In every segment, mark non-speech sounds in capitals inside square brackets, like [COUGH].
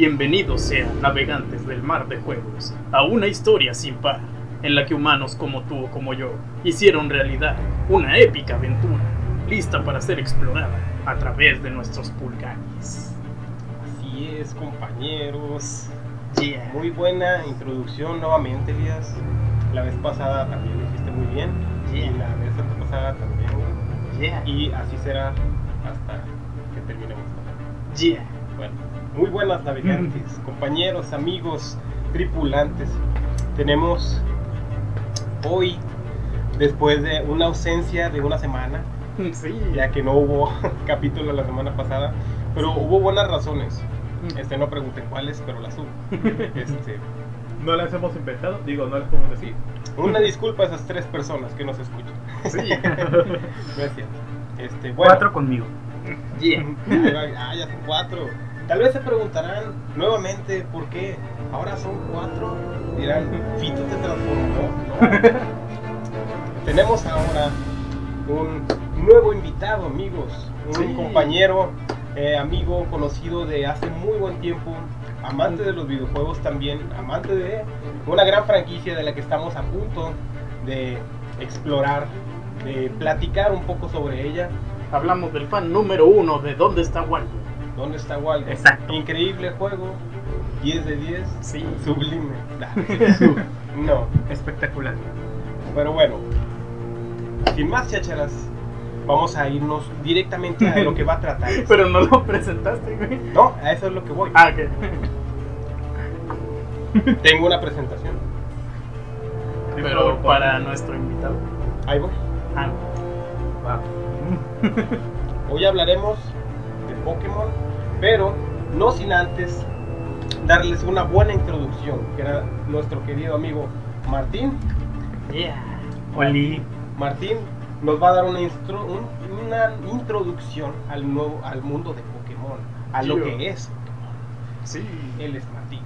Bienvenidos sean navegantes del mar de juegos a una historia sin par, en la que humanos como tú o como yo hicieron realidad una épica aventura, lista para ser explorada a través de nuestros pulgares. Así es, compañeros. Yeah. Muy buena introducción nuevamente, Elías. La vez pasada también lo hiciste muy bien. Yeah. Y la vez antepasada también. Yeah. Y así será hasta que terminemos. Yeah. Muy buenas navegantes, compañeros, amigos, tripulantes. Tenemos hoy, después de una ausencia de una semana, Sí. ya que no hubo [LAUGHS] capítulo la semana pasada, pero hubo buenas razones. Este, no pregunten cuáles, pero las hubo. [LAUGHS] Este, No las hemos inventado, digo, no las podemos decir. una disculpa a esas tres personas que nos escuchan. Sí. [LAUGHS] Cierto. Este, bueno, Cuatro conmigo. Yeah. Ah, ya son cuatro. Tal vez se preguntarán nuevamente por qué ahora son cuatro. Dirán, Fito te transformó. No. [LAUGHS] Tenemos ahora un nuevo invitado, amigos. Un Sí. compañero, eh, amigo conocido de hace muy buen tiempo. Amante de los videojuegos también. Amante de una gran franquicia de la que estamos a punto de explorar, de platicar un poco sobre ella. Hablamos del fan número uno de ¿Dónde está Waldo? ¿Dónde está Waldo? Exacto. Increíble juego. 10 de 10. Sí. Sublime. [LAUGHS] No, Espectacular. pero bueno. Sin más chácharas, vamos a irnos directamente a lo que va a tratar. esto. [LAUGHS] Pero no lo presentaste, güey. No, a eso es lo que voy. Ah, ok. [LAUGHS] Tengo una presentación. Pero para nuestro invitado. Ahí voy. Ah, Hoy hablaremos Pokémon, pero no sin antes darles una buena introducción, que era nuestro querido amigo Martín. yeah. Oli. Martín nos va a dar una, instru- un- una introducción al nuevo al mundo de Pokémon, a lo que es. Sí. Él es Martín.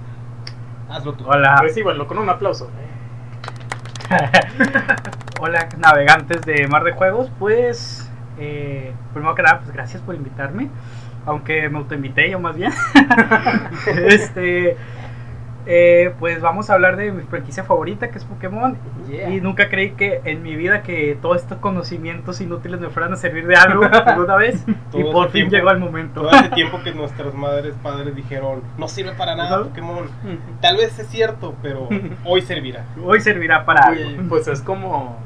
Hazlo tú. Hola. Recíbanlo con un aplauso. [LAUGHS] Hola, navegantes de Mar de Juegos. Pues, eh, primero que nada, pues gracias por invitarme. Aunque me autoinvité yo más bien. [LAUGHS] este. eh, pues vamos a hablar de mi franquicia favorita que es Pokémon. Yeah. Y nunca creí que en mi vida que todos estos conocimientos inútiles me fueran a servir de algo alguna vez. [LAUGHS] Y ese por fin tiempo- llegó el momento. Todo ese tiempo que nuestras madres, padres dijeron, no sirve para nada. Pokémon. Tal vez es cierto, pero [LAUGHS] hoy servirá. Hoy servirá para algo. pues es como.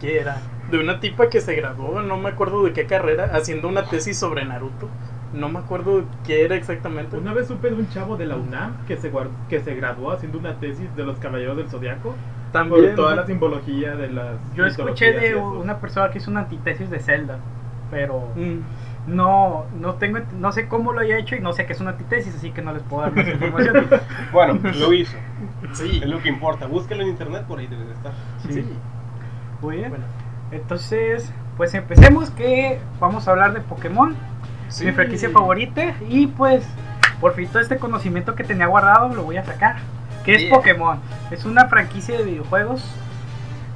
¿Qué era? De una tipa que se graduó, no me acuerdo de qué carrera, haciendo una tesis sobre Naruto. No me acuerdo qué era exactamente. Una vez supe de un chavo de la UNAM que se, que se graduó haciendo una tesis de los Caballeros del Zodiaco También. por toda la simbología de las. Yo escuché de una persona que hizo una antitesis de Zelda, pero Mm. no no tengo no sé cómo lo haya hecho y no sé qué es una antitesis, así que no les puedo dar más [LAUGHS] información. Bueno, [LAUGHS] lo hizo. Sí. Es lo que importa. Búsquelo en internet, por ahí debe de estar. Sí. Muy bien. Bueno, Entonces, pues empecemos que vamos a hablar de Pokémon, sí. mi franquicia favorita y pues por fin todo este conocimiento que tenía guardado lo voy a sacar. ¿Qué es Yeah. Pokémon? Es una franquicia de videojuegos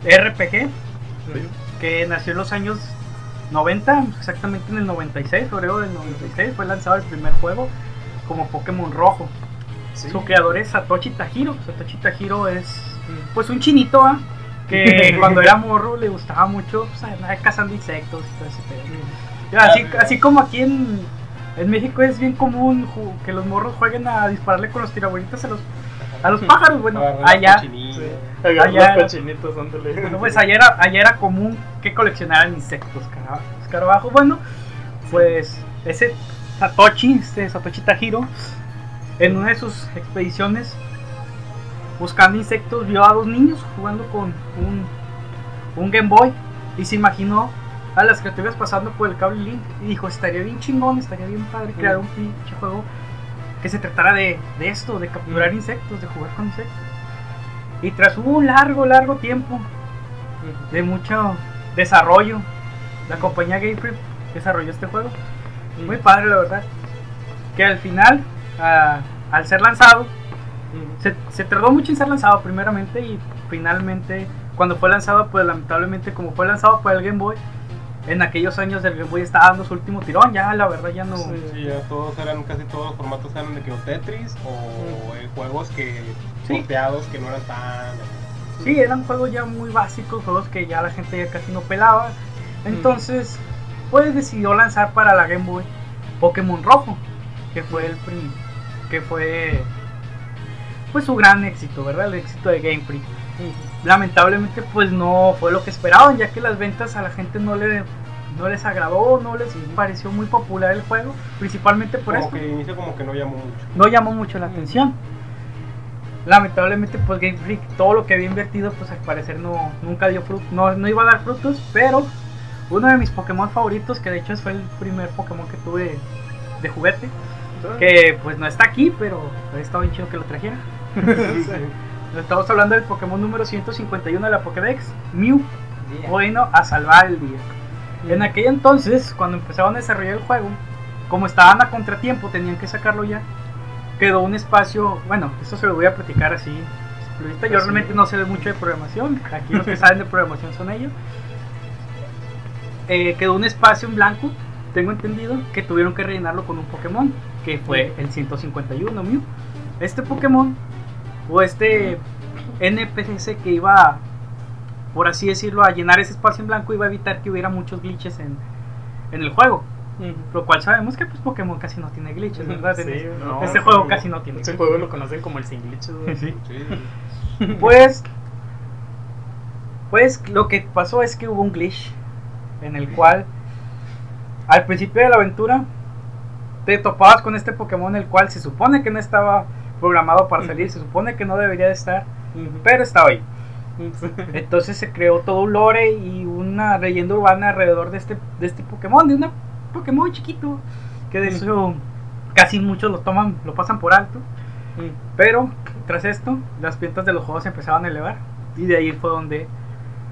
RPG Sí. que nació en los años 90, exactamente en el 96, febrero del 96, fue lanzado el primer juego como Pokémon Rojo. Sí. Su creador es Satoshi Tajiro. Satoshi Tajiro es pues un chinito ¿ah? que [LAUGHS] cuando era morro le gustaba mucho pues, andar cazando insectos y todo ese pedo. Así, así como aquí en, en México es bien común que los morros jueguen a dispararle con los tirabuelitas a los, a los pájaros. Bueno, allá. Sí. Allá- los cochinitos, ándale. bueno, pues allá era, allá era común que coleccionaran insectos, cara- escarabajos. Bueno, pues ese Satoshi, este Satoshi Tajiro, en una de sus expediciones buscando insectos, vio a dos niños jugando con un, un Game Boy y se imaginó a las criaturas pasando por el cable link y dijo, estaría bien chingón, estaría bien padre crear un pinche juego que se tratara de, de esto, de capturar insectos, de jugar con insectos. Y tras un largo, largo tiempo de mucho desarrollo, la compañía Game Freak desarrolló este juego. Muy padre, la verdad. Que al final, ah, al ser lanzado, se, se tardó mucho en ser lanzado primeramente y finalmente cuando fue lanzado pues lamentablemente como fue lanzado por el Game Boy en aquellos años el Game Boy estaba dando su último tirón, ya la verdad ya no... Sí. Sí, ya todos eran, casi todos los formatos eran de que o Tetris o eh, juegos que Sí. que no eran tan. Sí, eran juegos ya muy básicos, juegos que ya la gente ya casi no pelaba. Entonces, pues decidió lanzar para la Game Boy Pokémon Rojo, que fue el prim- que fue pues su gran éxito, ¿verdad? El éxito de Game Freak. Lamentablemente pues no fue lo que esperaban, ya que las ventas a la gente no le no les agradó, no les pareció muy popular el juego, principalmente por Como esto que inicia como que no llamó mucho. no llamó mucho la atención. Lamentablemente, pues Game Freak, todo lo que había invertido, pues al parecer no, nunca dio fruto, no, no iba a dar frutos, pero uno de mis Pokémon favoritos, que de hecho fue el primer Pokémon que tuve de juguete, que pues no está aquí, pero estaba bien chido que lo trajera. [LAUGHS] [LAUGHS] Estamos hablando del Pokémon número 151 de la Pokédex, Mew, bueno a salvar el día. En aquel entonces, cuando empezaron a desarrollar el juego, como estaban a contratiempo, tenían que sacarlo ya. Quedó un espacio, bueno, esto se lo voy a platicar así. Yo Así. realmente no sé mucho de programación. Aquí los que [LAUGHS] saben de programación son ellos. Eh, quedó un espacio en blanco, tengo entendido, que tuvieron que rellenarlo con un Pokémon, que fue el 151 Mew. Este Pokémon, o este NPC que iba, por así decirlo, a llenar ese espacio en blanco, iba a evitar que hubiera muchos glitches en, en el juego. Lo cual sabemos que pues Pokémon casi no tiene glitches, ¿verdad? Sí, este no, juego casi no tiene Este glitches. juego lo conocen como el sin glitches, güey. Sí. Sí. [LAUGHS] Pues, pues lo que pasó es que hubo un glitch en el cual al principio de la aventura te topabas con este Pokémon el cual se supone que no estaba programado para salir, se supone que no debería de estar, pero estaba [LAUGHS] ahí. Entonces se creó todo un lore y una leyenda urbana alrededor de este, de este Pokémon, de un Pokémon chiquito, que de eso casi muchos lo toman, lo pasan por alto. Pero tras esto, las ventas de los juegos se empezaban a elevar y de ahí fue donde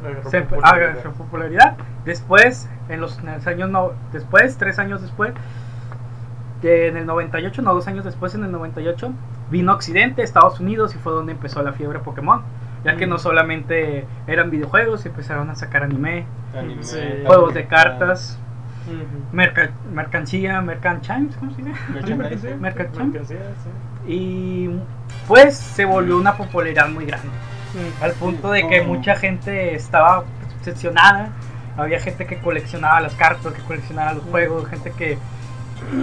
Agarró se popularidad. popularidad. Después, en los, en los años no, después, tres años después, de- en el 98, no, dos años después, en el 98, vino a Occidente, Estados Unidos y fue donde empezó la fiebre Pokémon. Ya que Mm. no solamente eran videojuegos, empezaron a sacar anime, Anime, Sí. juegos de cartas, Ujú. merca- mercancía, merchanchimes, ¿cómo se merchandising. [LAUGHS] Mercancía. Mercancía, sí. Y pues se volvió una popularidad muy grande. Al punto de que mucha gente estaba obsesionada. Había gente que coleccionaba las cartas, que coleccionaba los juegos, gente que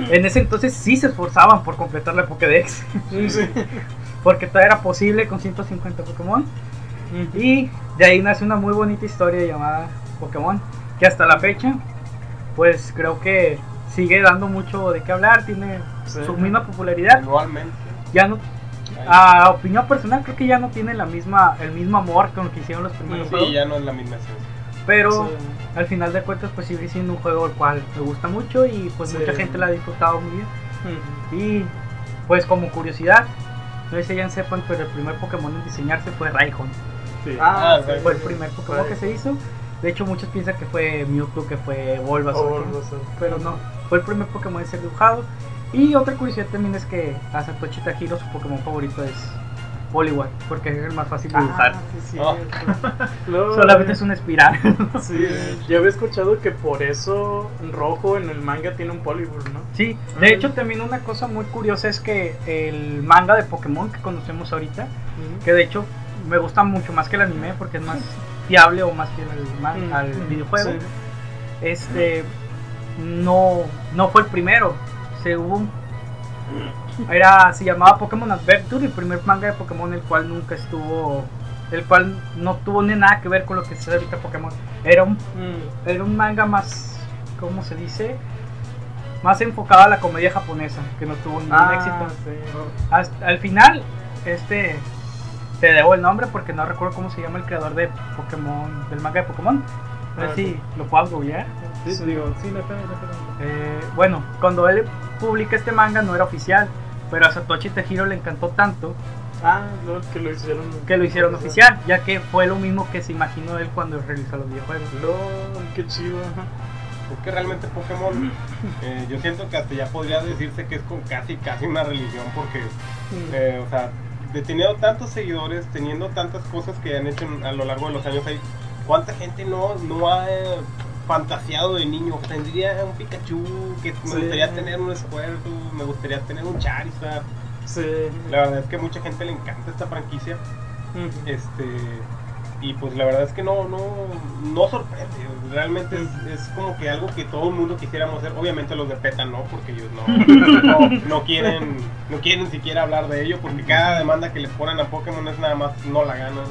en ese entonces sí se esforzaban por completar la Pokédex. Sí. Porque todavía era posible con 150 Pokémon. Y de ahí nace una muy bonita historia llamada Pokémon. Que hasta la fecha, pues creo que sigue dando mucho de qué hablar. Tiene Sí. su misma popularidad. Anualmente. Ya no a opinión personal creo que ya no tiene la misma el mismo amor con lo que hicieron los primeros sí, juegos ya no es la misma esencia. Pero Sí. al final de cuentas pues sigue siendo un juego el cual me gusta mucho y pues Sí. mucha gente la ha disfrutado muy bien y pues como curiosidad no sé si ya sepan pero el primer Pokémon en diseñarse fue Raihon Sí. Ah, sí. fue el primer Pokémon que se hizo de hecho muchos piensan que fue Mewtwo que fue Bulbasaur Oh, pero no fue el primer Pokémon en ser dibujado y otra curiosidad también es que a Satoshi Tajiro su Pokémon favorito es Poliwag porque es el más fácil de dibujar Ah, sí, Oh. [LAUGHS] No, Solamente es una espiral. [LAUGHS] Sí, yo había escuchado que por eso Rojo en el manga tiene un Polybur, ¿no? sí, de hecho también una cosa muy curiosa es que el manga de Pokémon que conocemos ahorita, que de hecho me gusta mucho más que el anime porque es más fiable o más fiel al, man- Mm, al videojuego, sí. este no, no fue el primero. Se hubo era se llamaba Pokémon Adventure, el primer manga de Pokémon el cual nunca estuvo el cual no tuvo ni nada que ver con lo que es ahorita Pokémon. Era un Mm. era un manga más, ¿cómo se dice? Más enfocado a la comedia japonesa, que no tuvo ningún Ah, éxito. sí. Hasta- al final, este, te debo el nombre porque no recuerdo cómo se llama el creador de Pokémon, del manga de Pokémon. A ver Ah, si sí. lo puedo googlear. Sí, Sí. digo, sí, no no está. Eh, bueno, cuando él publica este manga no era oficial, pero a Satoshi Tajiro le encantó tanto Ah, no, que lo hicieron. que lo hicieron oficial, ya que fue lo mismo que se imaginó él cuando realizó los videojuegos. No, qué chido. ajá. Es que realmente Pokémon, eh, yo siento que hasta ya podría decirse que es con casi, casi una religión porque, Mm. eh, o sea, teniendo tantos seguidores, teniendo tantas cosas que han hecho a lo largo de los años, hay, ¿cuánta gente no, no ha eh, fantasiado de niño. Tendría un Pikachu, que me Sí. gustaría tener un Squirtle, me gustaría tener un Charizard. Sí. La verdad es que a mucha gente le encanta esta franquicia. Este y pues la verdad es que no no no sorprende realmente es, es como que algo que todo el mundo quisiéramos hacer obviamente los de PETA no porque ellos no, [LAUGHS] no, no quieren no quieren siquiera hablar de ello porque cada demanda que le ponen a Pokémon es nada más no la ganan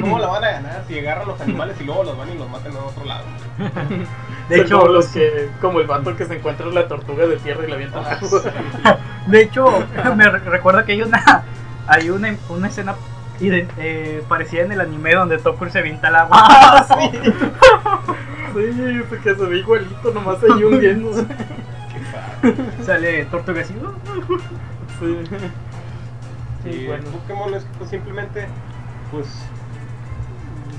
¿cómo la van a ganar si agarran los animales y luego los van y los matan en otro lado? [LAUGHS] De Son hecho, como los que, como el vato que se encuentra la tortuga de tierra y la avienta. Ah, [LAUGHS] de hecho, me re- recuerda que hay una, hay una, una escena ide- eh, parecida en el anime donde Topper se avienta al agua. Ah, [LAUGHS] sí. sí, porque se ve igualito, nomás ahí hundiéndose. [LAUGHS] Sale Tortuga así. Sí. Sí, bueno. Pokémon es que pues, simplemente, pues,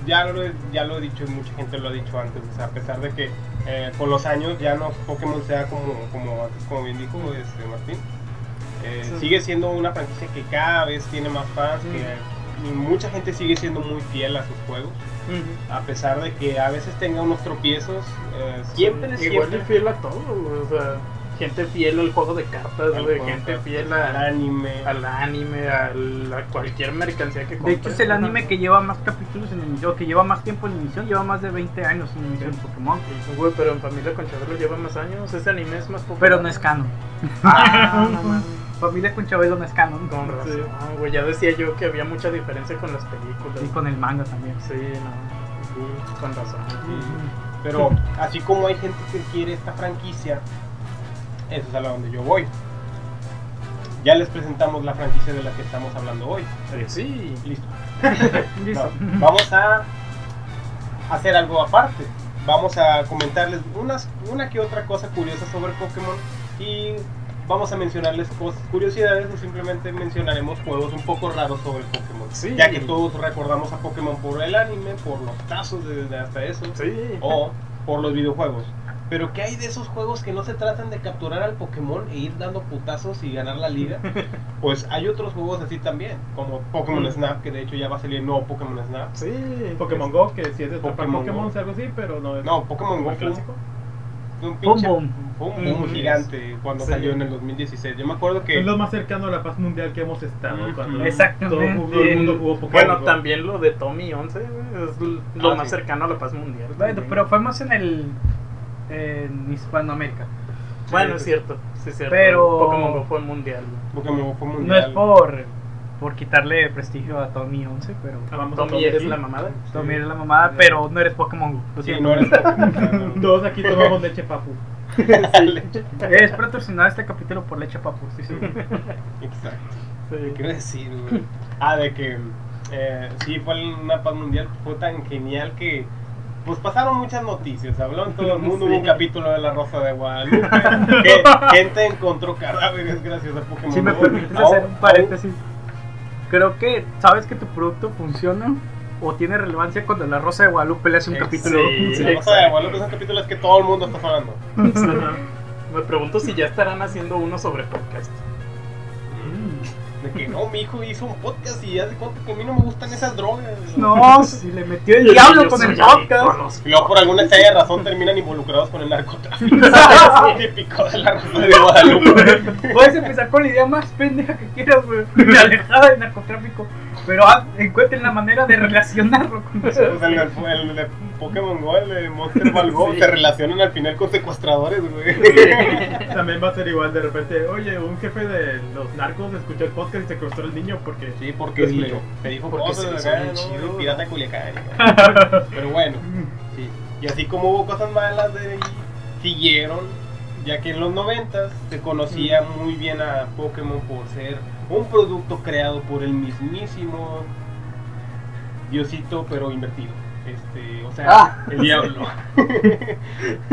ya lo, he, ya lo he dicho y mucha gente lo ha dicho antes, o sea, a pesar de que eh, con los años ya no Pokémon sea como, como antes, como bien dijo este, Martín, eh, Sí. sigue siendo una franquicia que cada vez tiene más fans, que y mucha gente sigue siendo muy fiel a sus juegos, a pesar de que a veces tenga unos tropiezos, eh, siempre, Sí, Igual siempre de fiel a todo, güey, o sea, gente fiel al juego de cartas, al gente fiel al anime, al anime, al- a cualquier mercancía que De compres. hecho, es el anime que lleva más capítulos en emisión, que lleva más tiempo en emisión, lleva más de 20 años en emisión Sí. Pokémon. Güey, pero en Familia con Chabelo lleva más años, ese anime es más popular. Pero no es canon. Ah, no. Familia con Chabelo no es canon. Con razón, Sí. güey, ya decía yo que había mucha diferencia con las películas. Y con el manga también. Sí, no, sí, con razón. Sí. Pero así como hay gente que quiere esta franquicia, eso es a la donde yo voy. Ya les presentamos la franquicia de la que estamos hablando hoy. Eh, sí, Listo. [LAUGHS] Listo. No, vamos a hacer algo aparte. Vamos a comentarles unas, una que otra cosa curiosa sobre Pokémon y vamos a mencionarles cosas, curiosidades o simplemente mencionaremos juegos un poco raros sobre Pokémon. Sí. Ya que todos recordamos a Pokémon por el anime, por los tazos de, de hasta eso sí. o por los videojuegos. Pero ¿qué hay de esos juegos que no se tratan de capturar al Pokémon e ir dando putazos y ganar la liga? [LAUGHS] Pues hay otros juegos así también, como Pokémon Mm. Snap, que de hecho ya va a salir el nuevo Pokémon Snap. Sí. Pokémon Go, que sí es de Pokémon Pokémon, Go. algo así, pero no es No, Pokémon Go fue clásico. Fue un Boom, pinche boom. un boom Mm, gigante cuando sí. salió en el 2016. Yo me acuerdo que Es lo más cercano a la paz mundial que hemos estado. Cuando Exactamente. Todo, todo el mundo jugó Pokémon Bueno, Go. también lo de Tommy 11 güey, es lo Ah, más sí. cercano a la paz mundial. Bueno, pero fue más en el. en Hispanoamérica. Bueno, es cierto, sí es cierto. Pero- Pokémon Go fue mundial. Pokémon Go fue No mundial. es por. Por quitarle prestigio a Tommy 11, pero. Amamos a Tommy, aquí. la mamada. Tommy eres la mamada, pero no eres Pokémon Go. lo Sí, no eres Pokémon. Todos aquí tomamos [LAUGHS] [LAUGHS] leche papu. Es patrocinado este capítulo por Leche Papu, sí, sí. [LAUGHS] Exacto. Sí. ¿Qué iba a decir, güey? Ah, de que eh, sí fue una paz mundial, fue tan genial que pues pasaron muchas noticias, habló en todo el mundo, Sí. hubo un capítulo de La Rosa de Guadalupe, que gente encontró cadáveres gracias a Pokémon Si me permites Aún- hacer un paréntesis. Creo que sabes que tu producto funciona o tiene relevancia cuando la Rosa de Guadalupe le hace un capítulo. sí, La Rosa de. Guadalupe es un capítulo es que todo el mundo está hablando. [LAUGHS] Me pregunto si ya estarán haciendo uno sobre podcast. De que no, mi hijo hizo un podcast y ya de cuenta que a mí no me gustan esas drogas. No, si le metió el diablo con el podcast. Y luego por alguna extraña [LAUGHS] razón terminan involucrados con el narcotráfico. Típico [LAUGHS] de la Rosa de Guadalupe. Puedes empezar con la idea más pendeja que quieras, güey. de [LAUGHS] Alejada del narcotráfico. Pero haz- encuentren la manera de relacionarlo con [LAUGHS] eso. Pues el, de- el de Pokémon Go, el de Monster Ball Go, Sí. se relacionan al final con secuestradores, güey. [LAUGHS] También va a ser igual de repente, oye, un jefe de los narcos escuchó el podcast y secuestró al niño porque Sí, porque Lo le, te dijo Porque se hizo bien ¿no? chido. El pirata Culiacán. [LAUGHS] Pero bueno, sí. Y así como hubo cosas malas de ahí, siguieron, ya que en los 90 se conocía muy bien a Pokémon por ser un producto creado por el mismísimo Diosito, pero invertido. Este, o sea, Ah. el diablo. [LAUGHS]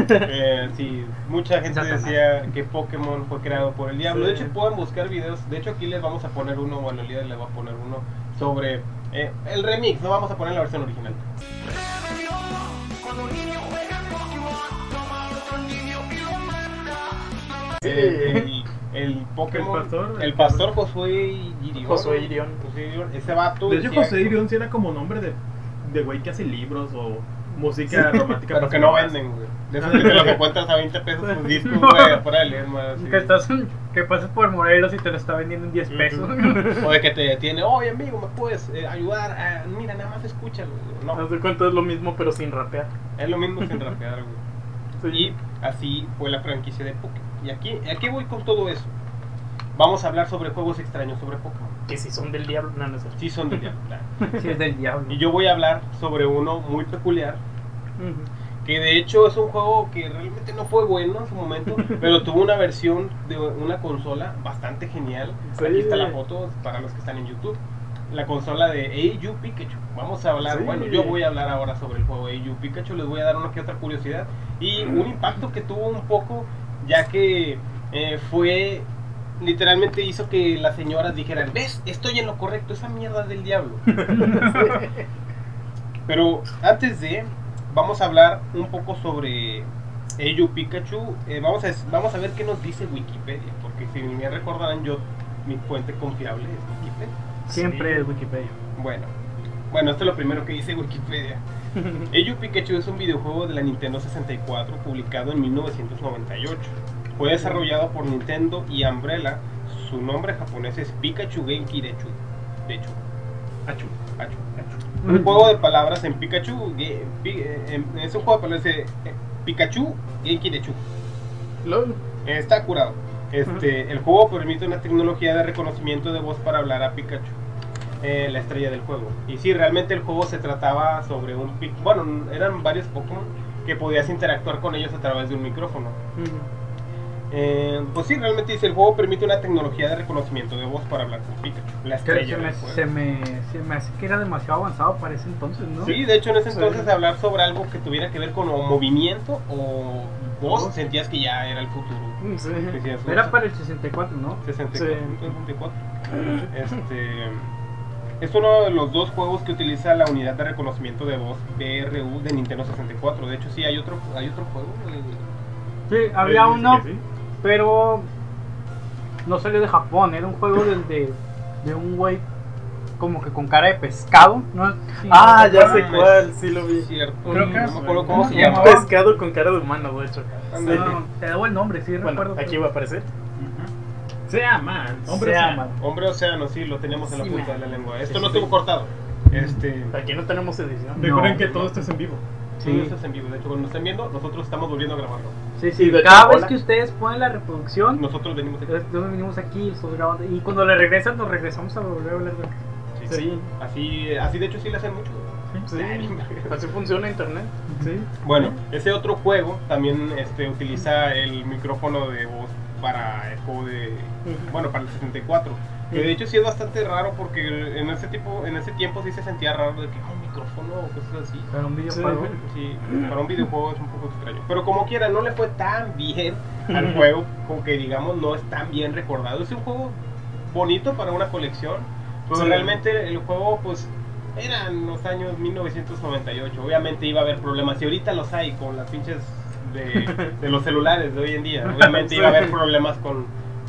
Eh, sí, mucha gente Satanás. decía que Pokémon fue creado por el diablo. De hecho, pueden buscar videos. De hecho, aquí les vamos a poner uno, bueno, el líder les va a poner uno sobre eh, el remix. No vamos a poner la versión original. Sí. Eh, el, Pokémon, El pastor, el pastor Josué Irión. Josué Irión. Josué Irión, Ese vato. De hecho, José Irión sí era como nombre de, de güey que hace libros o Música romántica. Pero que no venden, güey. De esos que te los encuentras a 20 pesos un [LAUGHS] disco, güey, fuera de leer más. Que, estás, que pases por Morelos y te lo está vendiendo en 10 pesos. O de que te detiene, oye amigo, ¿me puedes eh, ayudar? Ah, mira, nada más escúchalo. No, Haz de cuenta es lo mismo, pero sin rapear. es lo mismo sin rapear, güey. [LAUGHS] Sí. Y así fue la franquicia de Pokémon. Y aquí, aquí voy con todo eso. Vamos a hablar sobre juegos extraños sobre Pokémon. Que si son del diablo, no, no sé. Sí son del diablo, claro. [LAUGHS] Si es del diablo. Y yo voy a hablar sobre uno muy peculiar, Ujú. que de hecho es un juego que realmente no fue bueno en su momento, [LAUGHS] pero tuvo una versión de una consola bastante genial. Sí. Aquí está la foto para los que están en YouTube. La consola de Ayu Pikachu. Vamos a hablar, Sí. bueno, yo voy a hablar ahora sobre el juego Ayu Pikachu. Les voy a dar una que otra curiosidad y un impacto que tuvo un poco, ya que eh, fue literalmente hizo que las señoras dijeran, ves, estoy en lo correcto, esa mierda del diablo. [LAUGHS] Pero antes de, vamos a hablar un poco sobre Eyu Pikachu. Eh, vamos, a, vamos a ver qué nos dice Wikipedia, porque si me recordarán yo, mi fuente confiable es Wikipedia. Siempre Sí. es Wikipedia. Bueno, bueno, esto es lo primero que dice Wikipedia. [LAUGHS] Eyu Pikachu es un videojuego de la Nintendo 64 publicado en 1998. Fue desarrollado por Nintendo y Umbrella. Su nombre japonés es Pikachu Genki Dechu. Dechu. Achu. Achu. Un juego de palabras en Pikachu. eh, es un juego de palabras de eh, Pikachu Genki Dechu. LOL. Está curado. Este, el juego permite una tecnología de reconocimiento de voz para hablar a Pikachu, eh, la estrella del juego. Y sí, realmente el juego se trataba sobre un... Bueno, eran varios Pokémon que podías interactuar con ellos a través de un micrófono. Ujú. Eh, pues sí, realmente dice, el juego permite una tecnología de reconocimiento de voz para hablar con Pikachu, la Creo que estrella se me, se, me, se me hace que era demasiado avanzado para ese entonces, ¿no? Sí, de hecho en ese Sí. entonces hablar sobre algo que tuviera que ver con o movimiento o voz, Voz. sentías que ya era el futuro. Sí. Era para el 64, ¿no? 64, Sí. 64. [CLEARS THROAT] Este es uno de los dos juegos que utiliza la unidad de reconocimiento de voz BRU de Nintendo 64. De hecho, sí hay otro hay otro juego. Sí, había uno, sí. pero no salió de Japón, era un juego del de, de un güey como que con cara de pescado, ¿no? Sí, Ah, no ya sé cuál, sí lo vi. Cierto. Creo que no es- me acuerdo cómo ¿cómo se llama. llamaba? Pescado con cara de humano, de hecho. Ándale. No, te debo el nombre, sí, Bueno, recuerdo. aquí va a aparecer. Se aman. Hombre, Se aman. Hombre océano, sí, lo teníamos en la Sí, punta man. de la lengua. Esto Sí, no sí, estuvo cortado. Este, Aquí no tenemos edición. Recuerden No. que todo esto es en vivo. sí. Sí. esto es en vivo. De hecho, cuando nos estén viendo, nosotros estamos volviendo a grabarlo. Sí, Sí, cada hecho, vez hola. que ustedes ponen la reproducción, Nosotros venimos aquí. nosotros venimos aquí, estamos grabando, y cuando le regresan, nos regresamos a volver a hablar de Sí. Sí. Así, así de hecho sí lo hacen mucho. Sí, así funciona internet. Sí. Bueno, ese otro juego también este, utiliza el micrófono de voz para el juego de. Bueno, para el 64. Que de hecho sí es bastante raro porque en ese tipo, en ese tiempo sí se sentía raro de que un micrófono o cosas así. Para un videojuego. Sí, para un videojuego es un poco extraño. Pero como quiera, no le fue tan bien al juego, como que digamos no es tan bien recordado. Es un juego bonito para una colección, pero Sí. realmente el juego pues eran los años 1998. Obviamente iba a haber problemas y ahorita los hay con las pinches de, de los celulares de hoy en día. Obviamente iba a haber problemas con,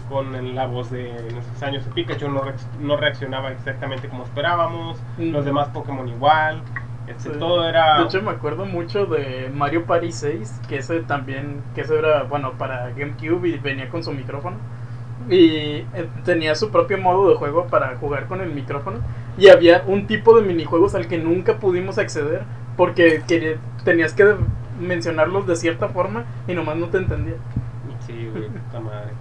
con la voz de en esos años. Pikachu no, reac- no reaccionaba exactamente como esperábamos, Mm. los demás Pokémon igual. Este, Sí. Todo era... De hecho, me acuerdo mucho de Mario Party 6, que ese también, que ese era, bueno, para GameCube y venía con su micrófono. Y eh, tenía su propio modo de juego para jugar con el micrófono. Y había un tipo de minijuegos al que nunca pudimos acceder porque quería- tenías que mencionarlos de cierta forma y nomás no te entendía. Sí, güey, puta madre.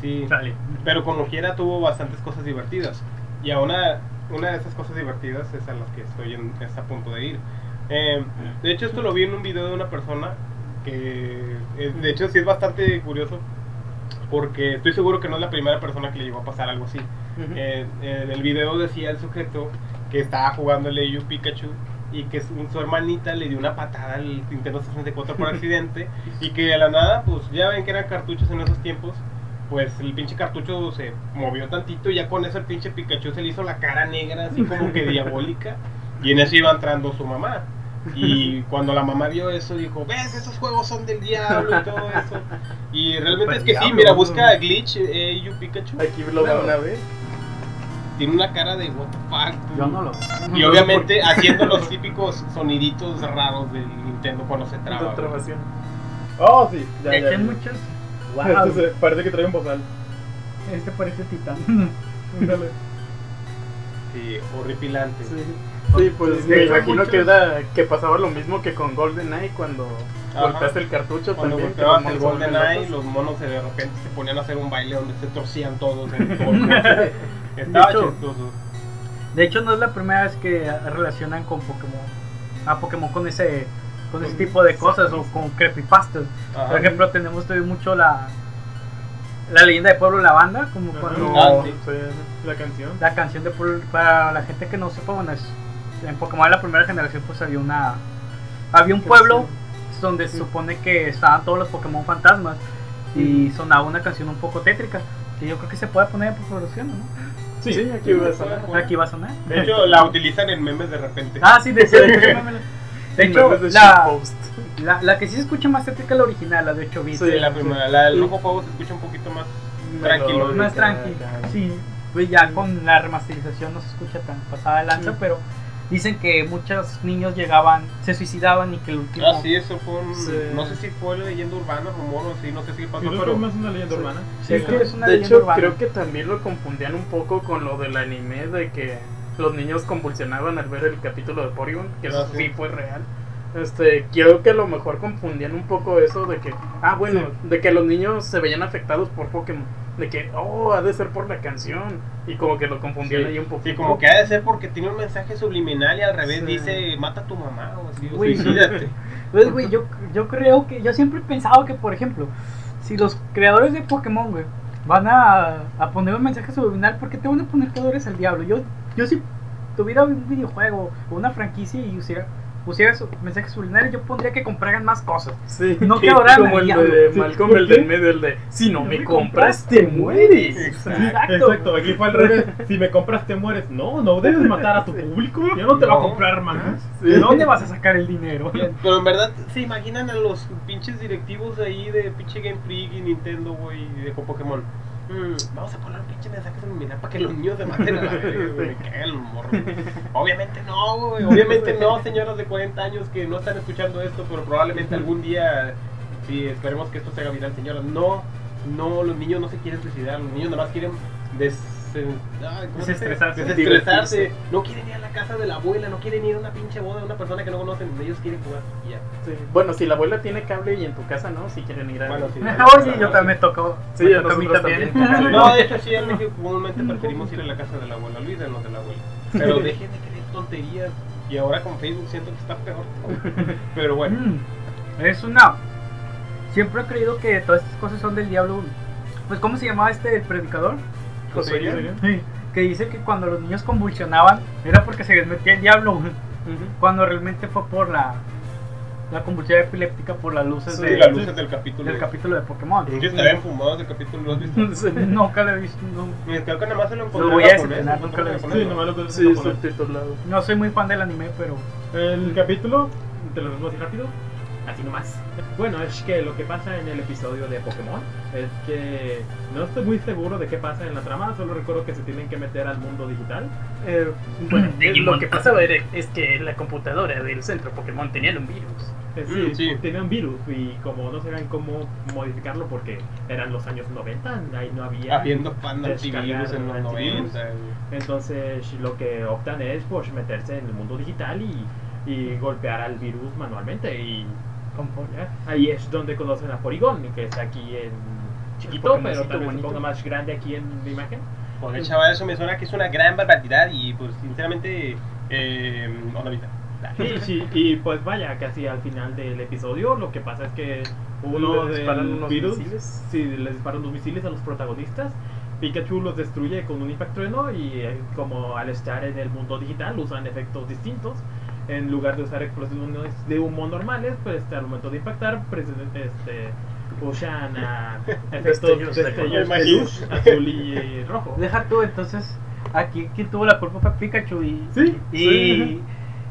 Sí, Sale. pero como quiera tuvo bastantes cosas divertidas. Y a una, una de esas cosas divertidas es a las que estoy en, es a punto de ir. Eh, de hecho, esto lo vi en un video de una persona que, eh, de hecho, sí es bastante curioso. Porque estoy seguro que no es la primera persona que le llegó a pasar algo así. Ujú. Eh, en el video decía el sujeto que estaba jugando el Pikachu y que su, su hermanita le dio una patada al Nintendo 64 por [LAUGHS] accidente y que de la nada, pues ya ven que eran cartuchos en esos tiempos, pues el pinche cartucho se movió tantito y ya con eso el pinche Pikachu se le hizo la cara negra así como que diabólica y en eso iba entrando su mamá. Y cuando la mamá vio eso dijo, ves, esos juegos son del diablo y todo eso. Y realmente es que sí, mira, busca glitch eh, Eyu Pikachu. Aquí lo van a ver. Tiene una cara de what the fuck. Yo no lo. Y obviamente haciendo los típicos soniditos raros del Nintendo cuando se traba. Güey. Oh, sí, ya, ya. eché muchos. Wow. Este se- parece que trae un bozal. Este parece titán. Ándale. Sí, horripilante. Sí, Sí, pues De me imagino muchos- que, era, que pasaba lo mismo que con GoldenEye cuando Ajá. golpeaste el cartucho Cuando también. que golpeabas los el monos se Golden Eye, los monos se de repente se ponían a hacer un baile donde se torcían todos en todo el cuerpo. Estaba De hecho, chistoso. De hecho, no es la primera vez que relacionan con Pokémon. A Pokémon con ese con ese tipo de cosas o con creepypastas. Ajá. Por ejemplo, tenemos todavía mucho la la leyenda de Pueblo La Banda, como Ajá. cuando Ah. Sí. La canción. la canción de Pueblo, para la gente que no sepa, bueno, es, en Pokémon de la primera generación pues había una había un pueblo donde se supone que estaban todos los Pokémon fantasmas y sonaba una canción un poco tétrica que yo creo que se puede poner en postproducción, ¿no? Sí, aquí va a sonar. Aquí va a sonar. De hecho, la utilizan en memes de repente. Ah, sí, de, de, de hecho, [LAUGHS] la, la, la que sí se escucha más tétrica es la original, la de 8 bits. Sí, la primera. La del rojo fuego se escucha un poquito más. Tranquilo. Más tranquila. acá. Sí, pues ya con la remasterización no se escucha tan pasada de lanza, Sí. pero dicen que muchos niños llegaban, se suicidaban y que el último. Ah, sí, eso fue un. Sí. No sé si fue leyenda urbana, rumor o sí, no sé si pasó, Yo creo pero. es más una leyenda Sí. urbana. Sí, Es creo que, es una de leyenda hecho, urbana. creo que también lo confundían un poco con lo del anime de que los niños convulsionaban al ver el capítulo de Porygon, que eso Ah, sí. sí fue real. Este, creo que a lo mejor confundían un poco eso de que, ah, bueno, de que los niños se veían afectados por Pokémon, de que, oh, ha de ser por la canción, y como que lo confundían Sí, ahí un poco. sí, como que ha de ser porque tiene un mensaje subliminal y al revés Sí. dice mata a tu mamá o así, o Güey. suicídate. [LAUGHS] Pues, güey, yo, yo creo que. Yo siempre he pensado que, por ejemplo, si los creadores de Pokémon, güey, van a, a poner un mensaje subliminal, ¿por qué te van a poner que adores al diablo? Yo, yo si tuviera un videojuego o una franquicia y pusiera, pusiera su mensaje subliminal, yo pondría que compraran más cosas. Sí, No que [LAUGHS] adoraran como el de Malcolm, ¿por el del medio, el de, si no No me me compras, compras, te mueres. Exacto. Exacto, aquí fue al revés. [LAUGHS] Si me compras, te mueres. No, no debes matar a tu público. Yo no te voy a No. comprar más. Sí. ¿De dónde vas a sacar el dinero? [LAUGHS] Pero en verdad, ¿se imaginan a los pinches directivos de ahí de pinche Game Freak y Nintendo, güey, y de Pokémon? Mm, vamos a poner un pinche mensaje subliminal para que los niños se maten a la [LAUGHS] verga, güey, me cagan. Obviamente no, güey, obviamente no, señoras de 40 años que no están escuchando esto, pero probablemente algún día, sí, esperemos que esto se haga viral, señoras, no, no, los niños no se quieren suicidar, los niños nada más quieren des... ay, ¿cómo se dice? Desestresarse. Desestresarse. No quieren ir a la casa de la abuela, no quieren ir a una pinche boda de una persona que no conocen, ellos quieren jugar y ya. Sí. Bueno, si la abuela tiene cable y en tu casa no, si quieren ir a... Bueno, sí. Oye, yo también me tocó. Sí, me a tocó a mí nosotros también. también. [LAUGHS] No, de hecho sí, en México comúnmente preferimos ir a la casa de la abuela, olvídenos de la abuela. Pero dejen de creer tonterías. Y ahora con Facebook siento que está peor. todo. [LAUGHS] Pero bueno, Mm, Es una. Siempre he creído que todas estas cosas son del diablo. Pues, ¿cómo se llamaba este el predicador? Guillen. Sí, que dice que cuando los niños convulsionaban era porque se les metía el diablo. güey. Ujú. Cuando realmente fue por la, la convulsión epiléptica por las luces Sí, de- las luces del capítulo. del capítulo de Pokémon. Sí, estaban fumados del capítulo, ¿lo has visto? [LAUGHS] Nunca lo he visto. No, Creo que nada más se lo encontré Lo voy a no nunca lo he visto. Sí, ¿no? nomás lo que Sí, subtitulado. no soy muy fan del anime, pero. El capítulo, te lo vemos así rápido, así nomás. Bueno, es que lo que pasa en el episodio de Pokémon es que no estoy muy seguro de qué pasa en la trama, solo recuerdo que se tienen que meter al mundo digital. Eh, bueno, [LAUGHS] lo que pasaba era, es que la computadora del centro Pokémon tenía un virus. Eh, Mm, sí. tenía un virus y como no sabían cómo modificarlo porque eran los años 90, ahí no había... Habiendo fan antivirus en los antivirus. 90. Entonces lo que optan es pues meterse en el mundo digital y, y golpear al virus manualmente y ¿ya? ahí es donde conocen a Porygon que es aquí en chiquito pero también bonito. supongo más grande aquí en la imagen Joder, chaval, eso me suena que es una gran barbaridad y pues sinceramente, eh, onda vista. sí, sí, y pues vaya casi al final del episodio lo que pasa es que uno Le de disparan los unos virus misiles. sí, les disparan los misiles a los protagonistas Pikachu los destruye con un impactrueno y eh, como al estar en el mundo digital usan efectos distintos. En lugar de usar explosiones de humo normales, pues este, al momento de impactar, pues, este, usan ah, [LAUGHS] efectos Destellos de destellos de luz, azul y rojo. Deja tú, entonces. Aquí quien tuvo la culpa fue Pikachu y. Sí, Y. sí.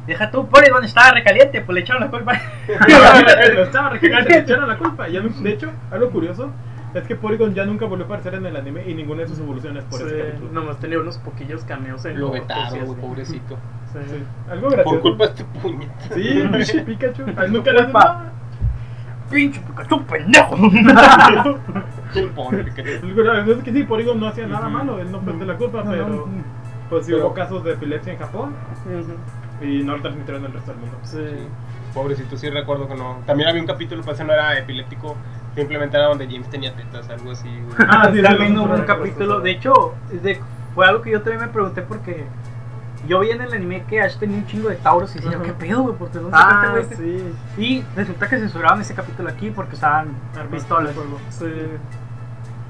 Deja tú, Porygon estaba recaliente, pues le echaron la culpa. Estaba [LAUGHS] recargando, le echaron la culpa. De hecho, algo curioso Es que Porygon ya nunca volvió a aparecer en el anime y ninguna de sus evoluciones por Sí, ese capítulo. nomás tenía unos poquillos cameos en Lo vetaron, pobrecito. Sí. Sí. Algo gracioso. Por culpa de este puñete. Sí, Pikachu. A él nunca le. Pinche Pikachu, pendejo. [LAUGHS] Pobre Pikachu. Es que sí, Porygon no hacía nada malo, él no perdió la culpa, pero pues sí hubo casos de epilepsia en Japón y no lo transmitieron en el resto del mundo. Sí. Pobrecito, sí recuerdo que no. También había un capítulo, pues ese no era epiléptico, simplemente era donde James tenía tetas, algo así, güey. Ah, sí, también hubo un capítulo. De hecho, de- fue algo que yo también me pregunté porque yo vi en el anime que Ash tenía un chingo de Tauros y decía, Ajá. ¿qué pedo, güey? Porque no sé Ah, este güey. sí. Y resulta que censuraron ese capítulo aquí porque usaban Armas pistolas. Sí.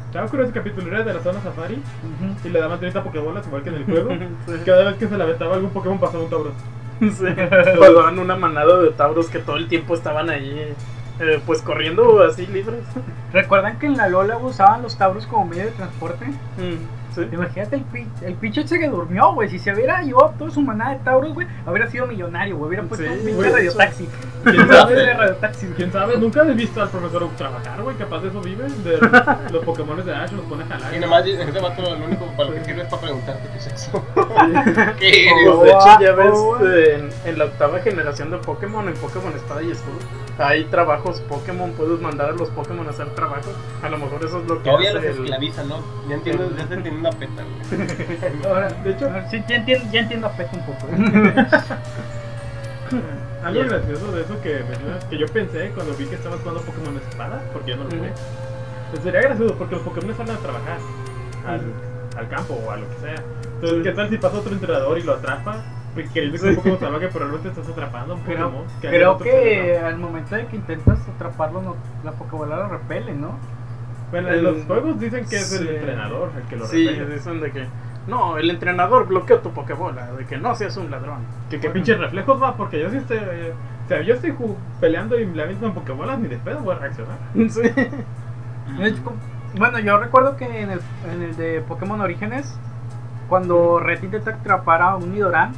Estaba curioso ese capítulo, era de la zona safari Ujú. y le daban 30 Pokébolas igual que en el [LAUGHS] juego. Sí. Cada vez que se la aventaba algún Pokémon pasaba un Tauros. Sí. [LAUGHS] Pasaban una manada de tauros que todo el tiempo estaban ahí, eh, pues corriendo así libres. ¿Recuerdan que en la Lola usaban los Tauros como medio de transporte? Mm, Sí. Imagínate el, pi- el pinche ese que durmió, güey. Si se hubiera llevado toda su manada de Tauros, güey, habría sido millonario, güey. Hubiera puesto Sí, un pinche radiotaxi. ¿Quién sabe? de radiotaxi, güey. ¿Quién sabe? Nunca habéis visto al profesor trabajar, güey. Capaz de eso vive. De [LAUGHS] los Pokémon de Ash los pone a jalar. Y nomás ese vato lo único para lo que sirve es para preguntarte qué es eso. [LAUGHS] ¿Qué Pues, eres? de hecho, ya ves Oh, eh, en, en la octava generación de Pokémon, en Pokémon Espada y Escudo, hay trabajos Pokémon, puedes mandar a los Pokémon a hacer trabajos. A lo mejor eso es lo que Todavía los hace esclavizan, ¿no? Ya entiendo, ya te entiendo una peta, güey. [LAUGHS] Ahora, de hecho, Sí, ya entiendo, ya entiendo a Peto un poco. ¿eh? [LAUGHS] algo gracioso de eso que mencionas, que yo pensé cuando vi que estabas jugando Pokémon Espada, porque yo no lo jugué. Pues sería gracioso, porque los Pokémon salen a trabajar al, al campo o a lo que sea. Entonces, Sí. ¿qué tal si pasa otro entrenador y lo atrapa? Pues, Queriendo que Sí. un Pokémon salvaje, pero realmente estás atrapando a un Creo, Pokémon. que hay creo que entrenador. al momento de que intentas atraparlo, no, la Pokébola lo repele, ¿no? Bueno, en los juegos dicen que es el entrenador el que lo Sí, repele. dicen de que no, el entrenador bloqueó tu Pokébola, de que no seas un ladrón. Que qué pinches reflejos va, porque yo sí estoy. eh, o sea, yo estoy peleando y le avientan Pokébolas, ni de pedo voy a reaccionar. [LAUGHS] Sí. De hecho, como- bueno, yo recuerdo que en el, en el de Pokémon Orígenes, cuando Red intenta atrapar a un Nidoran,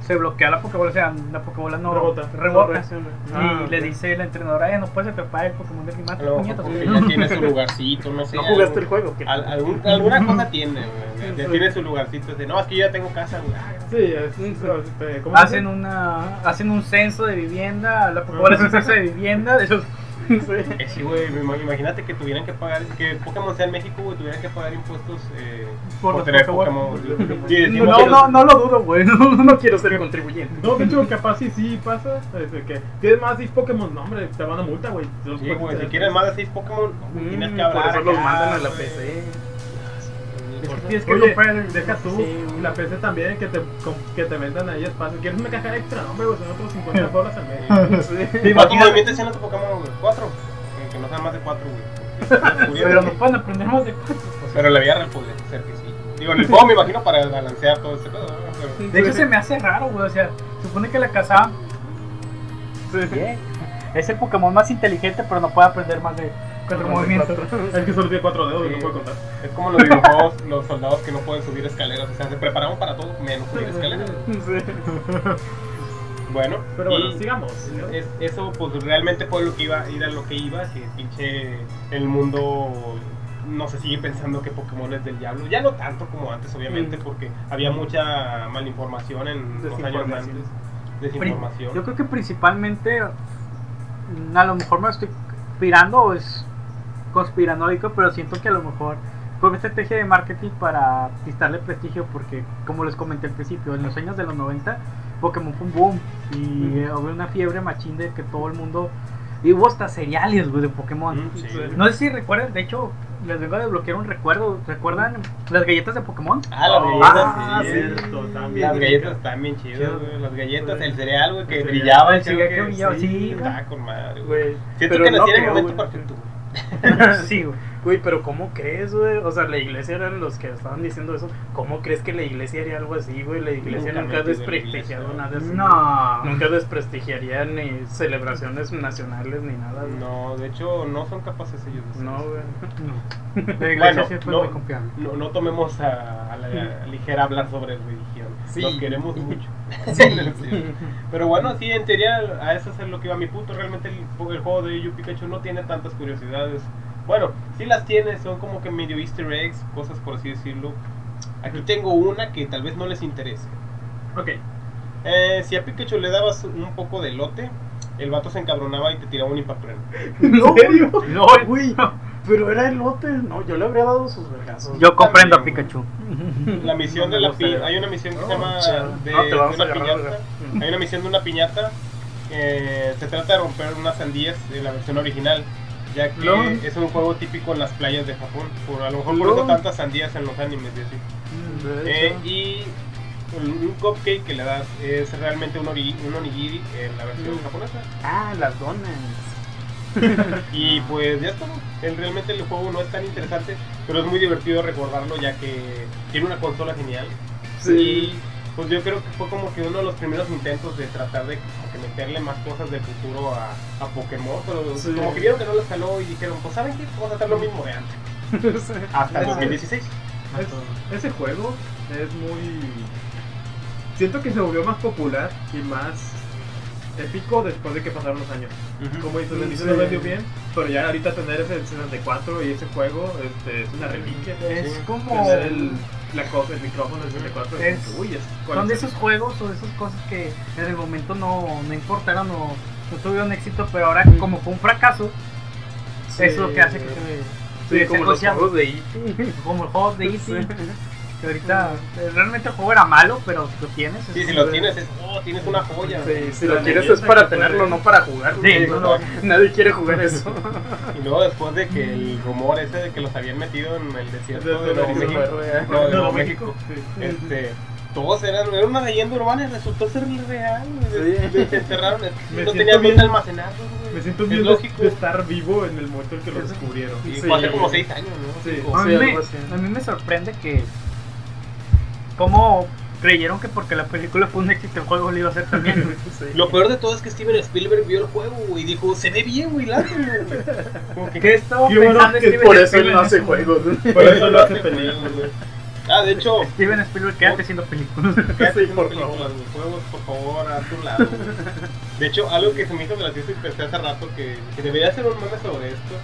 se bloquea la Pokébola, o sea, la Pokébola no Rebota. rebota. No reacciona. y Ah, le dice el entrenador, "Ay, no puedes atrapar el Pokémon de mejor puñetas". ya tiene su [LAUGHS] lugarcito, no sé. No jugaste algo- el juego, al- algún- alguna [LAUGHS] cosa tiene, güey. Ya Sí. tiene su lugarcito. De, no, es que yo ya tengo casa, güey. Ah, Sí, es. Este, ¿cómo Hacen una hacen un censo de vivienda, la Pokébola es un censo de vivienda, de esos Sí. [LAUGHS] Eh, sí, güey, imagínate que tuvieran que pagar, que Pokémon sea en México, güey, tuvieran que pagar impuestos eh, Por por, tener Pokémon. Pokémon. Sí, No, no, que no, no lo dudo, güey. [LAUGHS] No, no, quiero ser contribuyente. No, de hecho, capaz sí, sí pasa. Es de que tienes más de 6 Pokémon, no, hombre, te van a multa, güey. Sí, güey, si quieres más de 6 Pokémon, Mm, tienes que hablar. por eso los mandan a la. PC. Es que tienes que Oye, comprar deja tú, sí, la PC también, que te, que te vendan ahí espacio. ¿Quieres una caja extra? No, hombre, son otros 50 bolas [LAUGHS] al mes. Sí. Sí, ¿Cuántos imagínate. movimientos tu Pokémon, güey? ¿Cuatro? Eh, Que no sean más de cuatro, güey. [LAUGHS] Pero no pueden aprender más de cuatro. Pero la vida real podría ser que sí. Digo, en el juego me imagino para balancear todo ese pedo, De hecho, se me hace raro, güey. O sea, supone que la cazaban. Bien. Es el Pokémon más inteligente, pero no puede aprender más de cuatro movimientos. Es que solo tiene cuatro dedos y Sí. no puede contar. Es como los videojuegos, los soldados que no pueden subir escaleras. O sea, se prepararon para todo menos subir escaleras. Sí. [LAUGHS] Bueno, Pero bueno, sigamos. es- eso pues realmente fue lo que iba, era lo que iba. Si pinche el mundo no se sigue pensando que Pokémon es del diablo. Ya no tanto como antes, obviamente, Mm. porque había mucha malinformación en los años antes. Desinformación. Yo creo que principalmente, a lo mejor me estoy pirando o es conspiranoico, pero siento que a lo mejor fue una estrategia de marketing para quitarle prestigio, porque como les comenté al principio, en los años de los 90, Pokémon fue un boom y eh, hubo una fiebre machín de que todo el mundo. Y hubo hasta cereales, güey, de Pokémon. Mm, sí. No sé si recuerdan, de hecho, les vengo a desbloquear un recuerdo. ¿Recuerdan las galletas de Pokémon? Ah, las Oh, galletas, ah, sí. cierto, también. Las galletas bien chidas, Chido. güey. Las galletas, el cereal, güey, que El cereal. brillaba. El cereal que brillaba, sí. Está con madre, güey. Siento Pero que no en el momento perfecto. güey. [LAUGHS] sí, güey. Güey, pero ¿cómo crees, güey? O sea, la iglesia eran los que estaban diciendo eso. ¿Cómo crees que la iglesia haría algo así, güey? La iglesia Nunca nunca, ha desprestigiado iglesia. nada así. No. Nunca desprestigiaría ni celebraciones nacionales ni nada. güey. No, de hecho, no son capaces ellos de hacer No, güey. [LAUGHS] La iglesia Bueno, sí fue no, muy confiable. no, no tomemos a, a la [LAUGHS] a ligera hablar sobre religión. Sí. Los queremos mucho. [LAUGHS] Sí. Sí. Pero bueno, sí, en teoría a eso es lo que iba mi punto. Realmente el, el juego de Yu Pikachu no tiene tantas curiosidades Bueno, sí las tiene, son como que medio easter eggs, cosas por así decirlo. Aquí tengo una que tal vez no les interese. Ok. Eh, si a Pikachu le dabas un poco de lote, el vato se encabronaba y te tiraba un impacto. No, [LAUGHS] serio? No, güey. Pero era elote. No, yo le habría dado sus vergazos. Yo comprendo a Pikachu. La misión No de la pi- hay una misión que se llama de, No, te de una agarrar, piñata. Hay una misión de una piñata. eh, se trata de romper unas sandías en la versión original, ya que es un juego típico en las playas de Japón. Por a lo mejor por eso tantas sandías en los animes y así. De Eh, y un un cupcake que le das es realmente un, ori- un onigiri en la versión Mm. japonesa. Ah, las donas. [LAUGHS] Y pues ya está. El, realmente el juego no es tan interesante, pero es muy divertido recordarlo ya que tiene una consola genial. Y pues yo creo que fue como que uno de los primeros intentos de tratar de como meterle más cosas del futuro a, a Pokémon, pero Sí. como que vieron que no les caló y dijeron, pues ¿saben qué? Vamos a hacer lo mismo de antes. [LAUGHS] Hasta el Sí. 2016. Es- ese juego es muy. Siento que se volvió más popular y más épico después de que pasaron los años. Como dices, el inicio Sí. no vendió bien, pero ya ahorita tener ese 64 y ese juego este, es una reliquia. Es Sí. como. Tener el, la cosa, el micrófono del 64 es, Es- como que, uy, es Son de esos juegos o de esas cosas que en el momento no, no importaron o no tuvieron éxito, pero ahora como fue un fracaso, es lo que hace que se- Sí, se como los juegos de E.T. [LAUGHS] como el juego de E.T. Que ahorita eh, realmente el juego era malo, pero si lo tienes. Sí, es- si lo tienes es, oh, tienes una joya. Sí, si lo quieres es para tenerlo, no para jugarlo. Sí, No, no. [LAUGHS] Nadie quiere jugar eso. Y luego después de que el rumor ese de que los habían metido en el desierto de Nuevo México, de- no, de No, Nuevo México, este, todos eran, era una leyenda urbana y resultó ser real. Sí. [LAUGHS] Se enterraron, no tenían bien- güey. Me siento bien lógico. de estar vivo en el momento en que lo descubrieron. Y Sí. fue hace como 6 años, ¿no? Sí. A mí, me, a mí me sorprende que. ¿Cómo creyeron que porque la película fue un éxito el juego lo iba a hacer también? [LAUGHS] Sí. Lo peor de todo es que Steven Spielberg vio el juego güey, y dijo, se ve bien, güey, lánzalo. Como que, ¿Qué estaba pensando que Steven Por eso él Spielberg no hace juegos. [LAUGHS] Por eso lo hace películas. güey. Ah, de hecho, Steven Spielberg, quédate haciendo películas. Quédate Sí, por películas, favor. juegos, por favor, a tu lado. güey. [LAUGHS] De hecho, algo que se me hizo gracioso y pensé hace rato que, que debería hacer un meme sobre esto.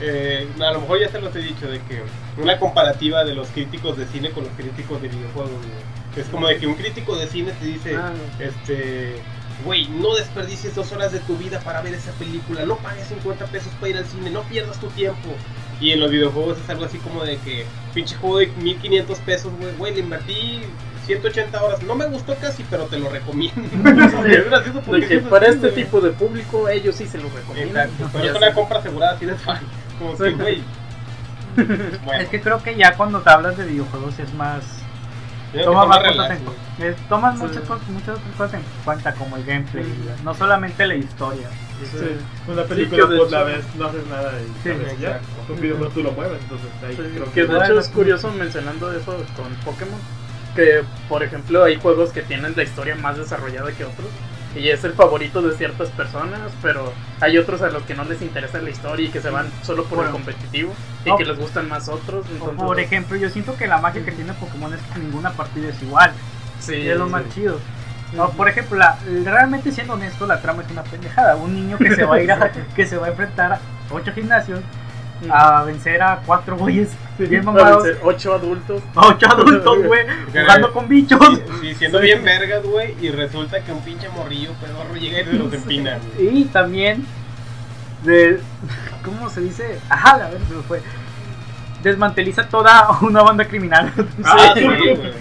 Eh, a lo mejor ya se los he dicho, de que una comparativa de los críticos de cine con los críticos de videojuegos. güey. Es como de que un crítico de cine te dice, Ah. este, güey, no desperdicies dos horas de tu vida para ver esa película, no pagues 50 pesos para ir al cine, no pierdas tu tiempo. Y en los videojuegos es algo así como de que, pinche juego de 1500 pesos, güey, güey, le invertí 180 horas, no me gustó casi, pero te lo recomiendo. [LAUGHS] es gracioso porque para este tipo de público, ellos sí se lo recomiendan. Exacto, pero es una compra asegurada así de fan. Como que, güey. [LAUGHS] Bueno, Es que creo que ya cuando te hablas de videojuegos es más. tengo que Toma tomar más cosas en es- tomas Sí. muchas, cosas, muchas otras cosas en cuenta, como el gameplay, no solamente la historia. Sí. Sí. Una Sí, película de pues la ves, no haces nada y Sí, sabes, ya. exacto. Un videojuego tú lo mueves, entonces ahí Sí, creo que de hecho es sí. curioso mencionando eso con Pokémon. Que, por ejemplo, hay juegos que tienen la historia más desarrollada que otros. Y es el favorito de ciertas personas, pero hay otros a los que no les interesa la historia y que se van solo por el competitivo y No. que les gustan más otros. Entonces, por ejemplo, yo siento que la magia que tiene Pokémon es que ninguna partida es igual. sí, y es lo sí. más chido. O, por ejemplo, la- realmente siendo honesto, la trama es una pendejada. Un niño que se va a ir a, [LAUGHS] que se va a enfrentar a ocho gimnasios. A vencer a cuatro güeyes bien mamados, ocho adultos. a ocho adultos, güey, jugando con bichos. Sí, sí, siendo bien vergas, güey, y resulta que un pinche morrillo pedorro llega y se los empina, güey. Y también de ¿cómo se dice? Ajá, la verdad se me fue. Desmanteliza toda una banda criminal. Ah, [LAUGHS] Sí. sí, güey.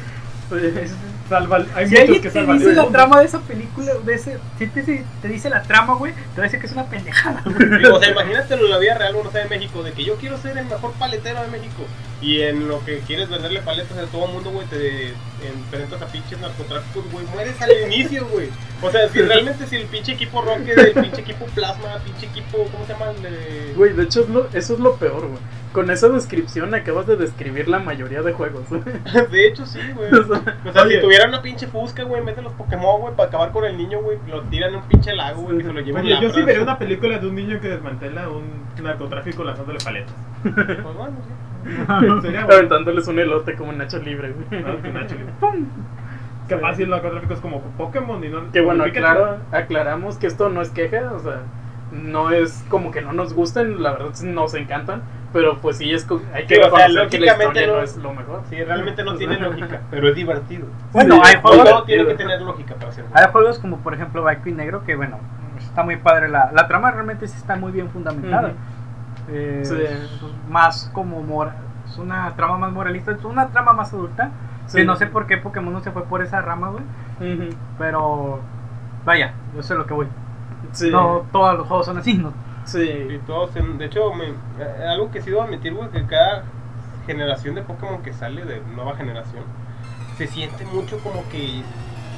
Salva, hay Si muchos alguien que te dice la trama de esa película, de ese, si te, si te dice la trama, güey, te va a decir que es una pendejada, güey. [LAUGHS] O sea, imagínatelo en la vida real, uno está en México, de que yo quiero ser el mejor paletero de México. Y en lo que quieres venderle paletas a todo el mundo, güey, te enfrentas a pinches narcotráficos, güey, mueres al inicio, güey. O sea, si realmente si el pinche equipo Rocket, el pinche equipo Plasma, pinche equipo, ¿cómo se llama? El de... Güey, de hecho es lo- eso es lo peor, güey. Con esa descripción acabas de describir la mayoría de juegos. [LAUGHS] De hecho, sí, güey. O sea, O sea, Oye. si tuvieran una pinche fusca, güey, en vez de los Pokémon, güey, para acabar con el niño, güey, lo tiran en un pinche lago, güey, que se lo lleva un Oye, yo sí vería una película de un niño que desmantela un narcotráfico lanzándole paletas. Pues bueno, sí. [LAUGHS] Sería bueno. aventándoles un elote como Nacho Libre, güey. Ah, que Nacho le- ¡Pum! Capaz si el narcotráfico es como Pokémon y no. Que bueno, aclaro, aclaramos que esto no es queja, o sea, no es como que no nos gusten, la verdad nos encantan, Pero pues sí, es hay que Sí, o sea, reconocer que la lógicamente no no- es lo mejor. Sí, realmente no tiene lógica, [LAUGHS] pero es divertido. Bueno, Sí, hay juegos, tiene que tener lógica para ser hay juegos como por ejemplo Blanco y Negro que bueno, está muy padre la, la trama realmente sí está muy bien fundamentada. Ujú. Eh, Sí. es más como mora- es una trama más moralista, es una trama más adulta. Sí. Que no sé por qué Pokémon no se fue por esa rama, güey. Ujú. Pero vaya, yo sé lo que voy. Sí. No todos los juegos son así, ¿no? Y Sí. todos, en- de hecho, me- eh, algo que sí debo admitir, güey, que cada generación de Pokémon que sale, de nueva generación, se siente mucho como que,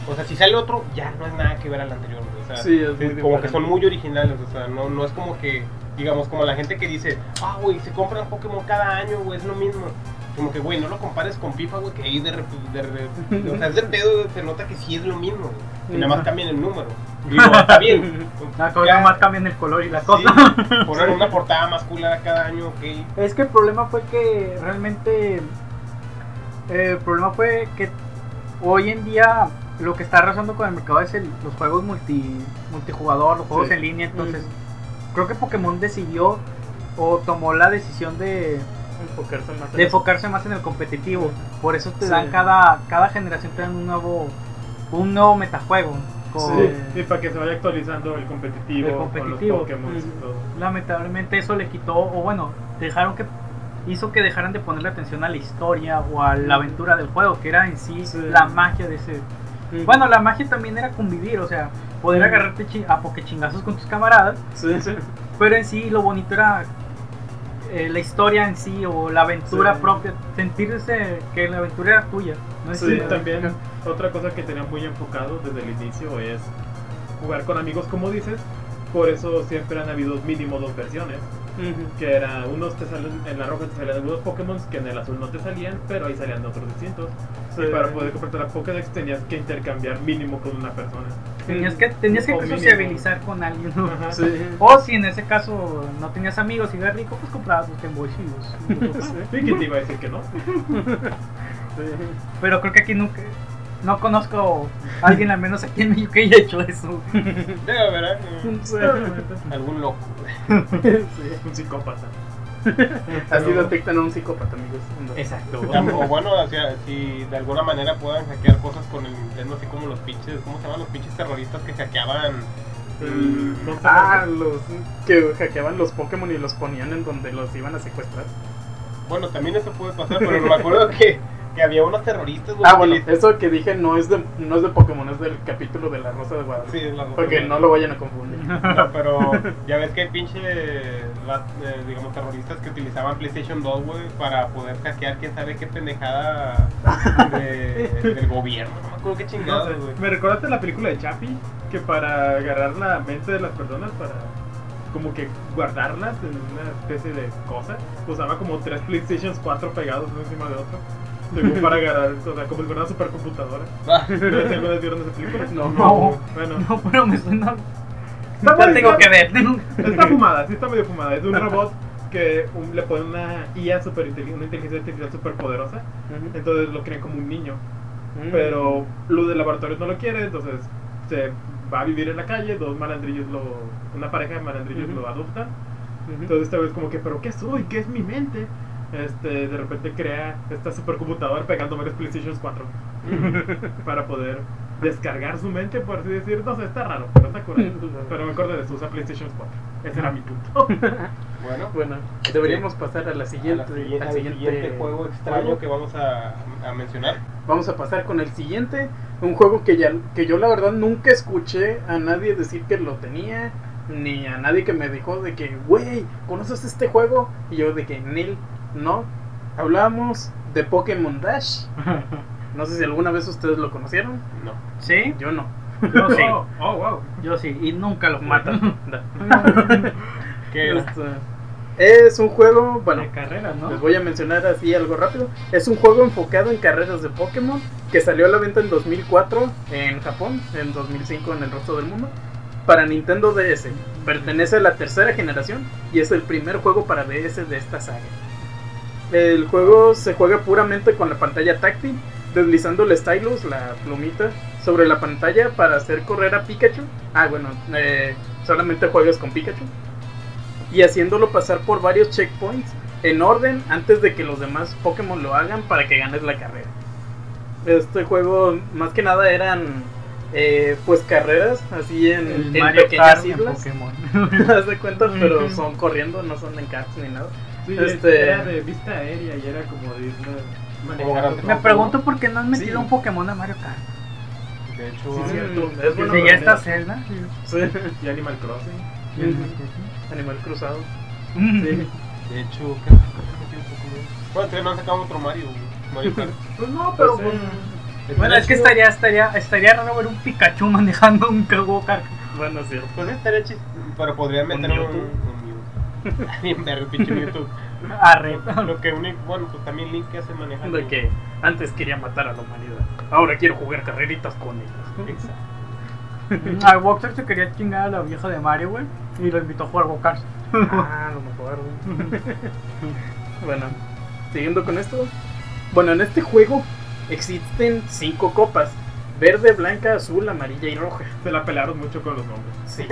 o sea, si sale otro, ya no es nada que ver al anterior, güey, o sea, Sí, es sí, muy como que son muy originales, o sea, no, no es como que, digamos, como la gente que dice, ah, güey, se compran Pokémon cada año, güey, es lo mismo. Como que, güey, no lo compares con FIFA, güey, que ahí de, rep- de, re- [LAUGHS] o sea, es de pedo, se nota que sí es lo mismo, güey, que nada más cambian el número. Digo, está bien. [LAUGHS] Ya- más cambian el color y la Sí, cosa. poner una portada más culera cada año, ok. Es que el problema fue que realmente. eh, el problema fue que hoy en día lo que está arrasando con el mercado es el- los juegos multi, multijugador, los juegos Sí. en línea. Entonces, creo que Pokémon decidió o tomó la decisión de, Enfocarse más en de enfocarse más en el competitivo. Por eso te Sí. dan cada, cada generación te dan un nuevo, un nuevo metajuego. con- Sí, y para que se vaya actualizando el competitivo, El competitivo. con los Pokémon y todo. lamentablemente eso le quitó, o bueno, dejaron que hizo que dejaran de ponerle atención a la historia o a la aventura del juego, que era en sí, Sí. la magia de ese. Ujú. Bueno, la magia también era convivir, o sea, poder Ujú. agarrarte a pokechingazos con tus camaradas, Sí, sí. pero en sí lo bonito era eh, la historia en sí o la aventura Sí. propia, sentirse que la aventura era tuya. No Sí, también otra cosa que tenían muy enfocado desde el inicio es jugar con amigos, como dices. Por eso siempre han habido mínimo dos versiones. Que era, unos te salen, en la roja te salían algunos Pokémon que en el azul no te salían, pero ahí salían otros distintos. Sí. Y para poder completar la Pokédex tenías que intercambiar mínimo con una persona. Tenías que, tenías que O mínimo. sociabilizar con alguien. ¿no? Sí. O si en ese caso no tenías amigos y eras rico, pues comprabas los Game Boy y los- [LAUGHS] Sí, ¿quién te iba a decir que no? [LAUGHS] Pero creo que aquí nunca. No conozco a alguien, al menos aquí en México, que haya hecho eso. [LAUGHS] Debe haber eh, Sí. algún loco. Sí. Un psicópata. [LAUGHS] Así detectan a un psicópata, amigos. Exacto. O bueno, o sea, si de alguna manera puedan hackear cosas con el Nintendo, así como los pinches, ¿cómo se llaman los pinches terroristas que hackeaban? El Monster Ah, los que hackeaban los Pokémon y los ponían en donde los iban a secuestrar. Bueno, también eso puede pasar, pero me acuerdo que, que había unos terroristas, güey, Ah, bueno, le- eso que dije no es de no es de Pokémon, es del capítulo de la Rosa de Guadalupe. Sí, es la rosa, Porque güey. no lo vayan a confundir. [LAUGHS] No, pero ya ves que hay pinche, eh, digamos, terroristas que utilizaban PlayStation 2, güey, para poder hackear quién sabe qué pendejada de- [LAUGHS] del gobierno. No me acuerdo qué No chingados, sé, güey. me recordaste la película de Chappie que para agarrar la mente de las personas para como que guardarlas en una especie de cosa usaba como tres PlayStations 4 pegados uno encima de otro Como para agarrar, o sea, como si fuera una supercomputadora. Ah, ¿No alguna vez vieron esa película? No. No. Bueno, No, pero me suena. Está La tengo está- que ver. [LAUGHS] está fumada, sí está medio fumada. Es de un robot que un- le ponen una IA super una inteligencia artificial super poderosa. Entonces lo creen como un niño. Mm. Pero Luz del laboratorio no lo quiere, entonces se va a vivir en la calle, dos malandrillos lo, una pareja de malandrillos Ujú. lo adoptan. Entonces esta vez como que, pero ¿qué soy? ¿Qué es mi mente? Este, de repente crea esta supercomputadora pegando varios PlayStation 4 [LAUGHS] para poder descargar su mente, por así decir. No sé, está raro, pero está curado. Pero me acuerdo de eso, usa PlayStation 4. Ese era mi punto. [LAUGHS] bueno, Bueno, deberíamos pasar a la siguiente, a la siguiente- al siguiente, siguiente juego extraño juego. que vamos a, a mencionar. Vamos a pasar con el siguiente, un juego que ya que yo la verdad nunca escuché a nadie decir que lo tenía, ni a nadie que me dijo de que, güey, ¿conoces este juego? Y yo de que, Neil, no. Hablábamos de Pokémon Dash. [LAUGHS] No sé si alguna vez ustedes lo conocieron. No. ¿Sí? Yo no. Yo [LAUGHS] sí. Oh, oh, wow. Yo sí. Y nunca los matan. [LAUGHS] Este, es un juego, bueno, de carreras, ¿no? Les voy a mencionar así algo rápido. Es un juego enfocado en carreras de Pokémon que salió a la venta en 2004 en Japón, en 2005 en el resto del mundo, para Nintendo DS. Pertenece a la tercera generación y es el primer juego para DS de esta saga. El juego se juega puramente con la pantalla táctil, deslizando el stylus, la plumita, sobre la pantalla para hacer correr a Pikachu. Ah, bueno, eh, solamente juegas con Pikachu y haciéndolo pasar por varios checkpoints en orden antes de que los demás Pokémon lo hagan para que ganes la carrera. Este juego más que nada eran eh, pues carreras así en, El en Mario pequeñas Kart en islas. Pokémon. [LAUGHS] Haz de cuenta, pero son corriendo, no son en karts ni nada. Sí, Este- era de vista aérea y era como de Me pregunto por qué no han metido Sí. un Pokémon a Mario Kart. De hecho, Sí, cierto. es bueno ya está Zelda. Sí. Y Animal Crossing. Animal cruzado. Sí. de hecho, ¿qué? Bueno, entonces no han sacado otro Mario. Mario Kart. [LAUGHS] Pues no, pero Pues, pues, Bueno, es que estaría, estaría, estaría raro ver un Pikachu [LAUGHS] manejando un go-kart. Bueno, es cierto. Pues estaría chis- Pero podrían Un meter un. Un. [LAUGHS] Bien verga, pinche [LAUGHS] Mewtwo. Arre. Lo que une, bueno, pues también Link hace manejar. De que antes quería matar a la humanidad. Ahora quiero jugar carreritas con ellos. Exacto. [LAUGHS] A Boxer se quería chingar a la vieja de Mario, güey. Y lo invitó a jugar go-kart. Ah, no me acuerdo. bueno, siguiendo con esto. Bueno, en este juego existen cinco copas. Verde, blanca, azul, amarilla y roja. se la pelaron mucho con los nombres. Sí.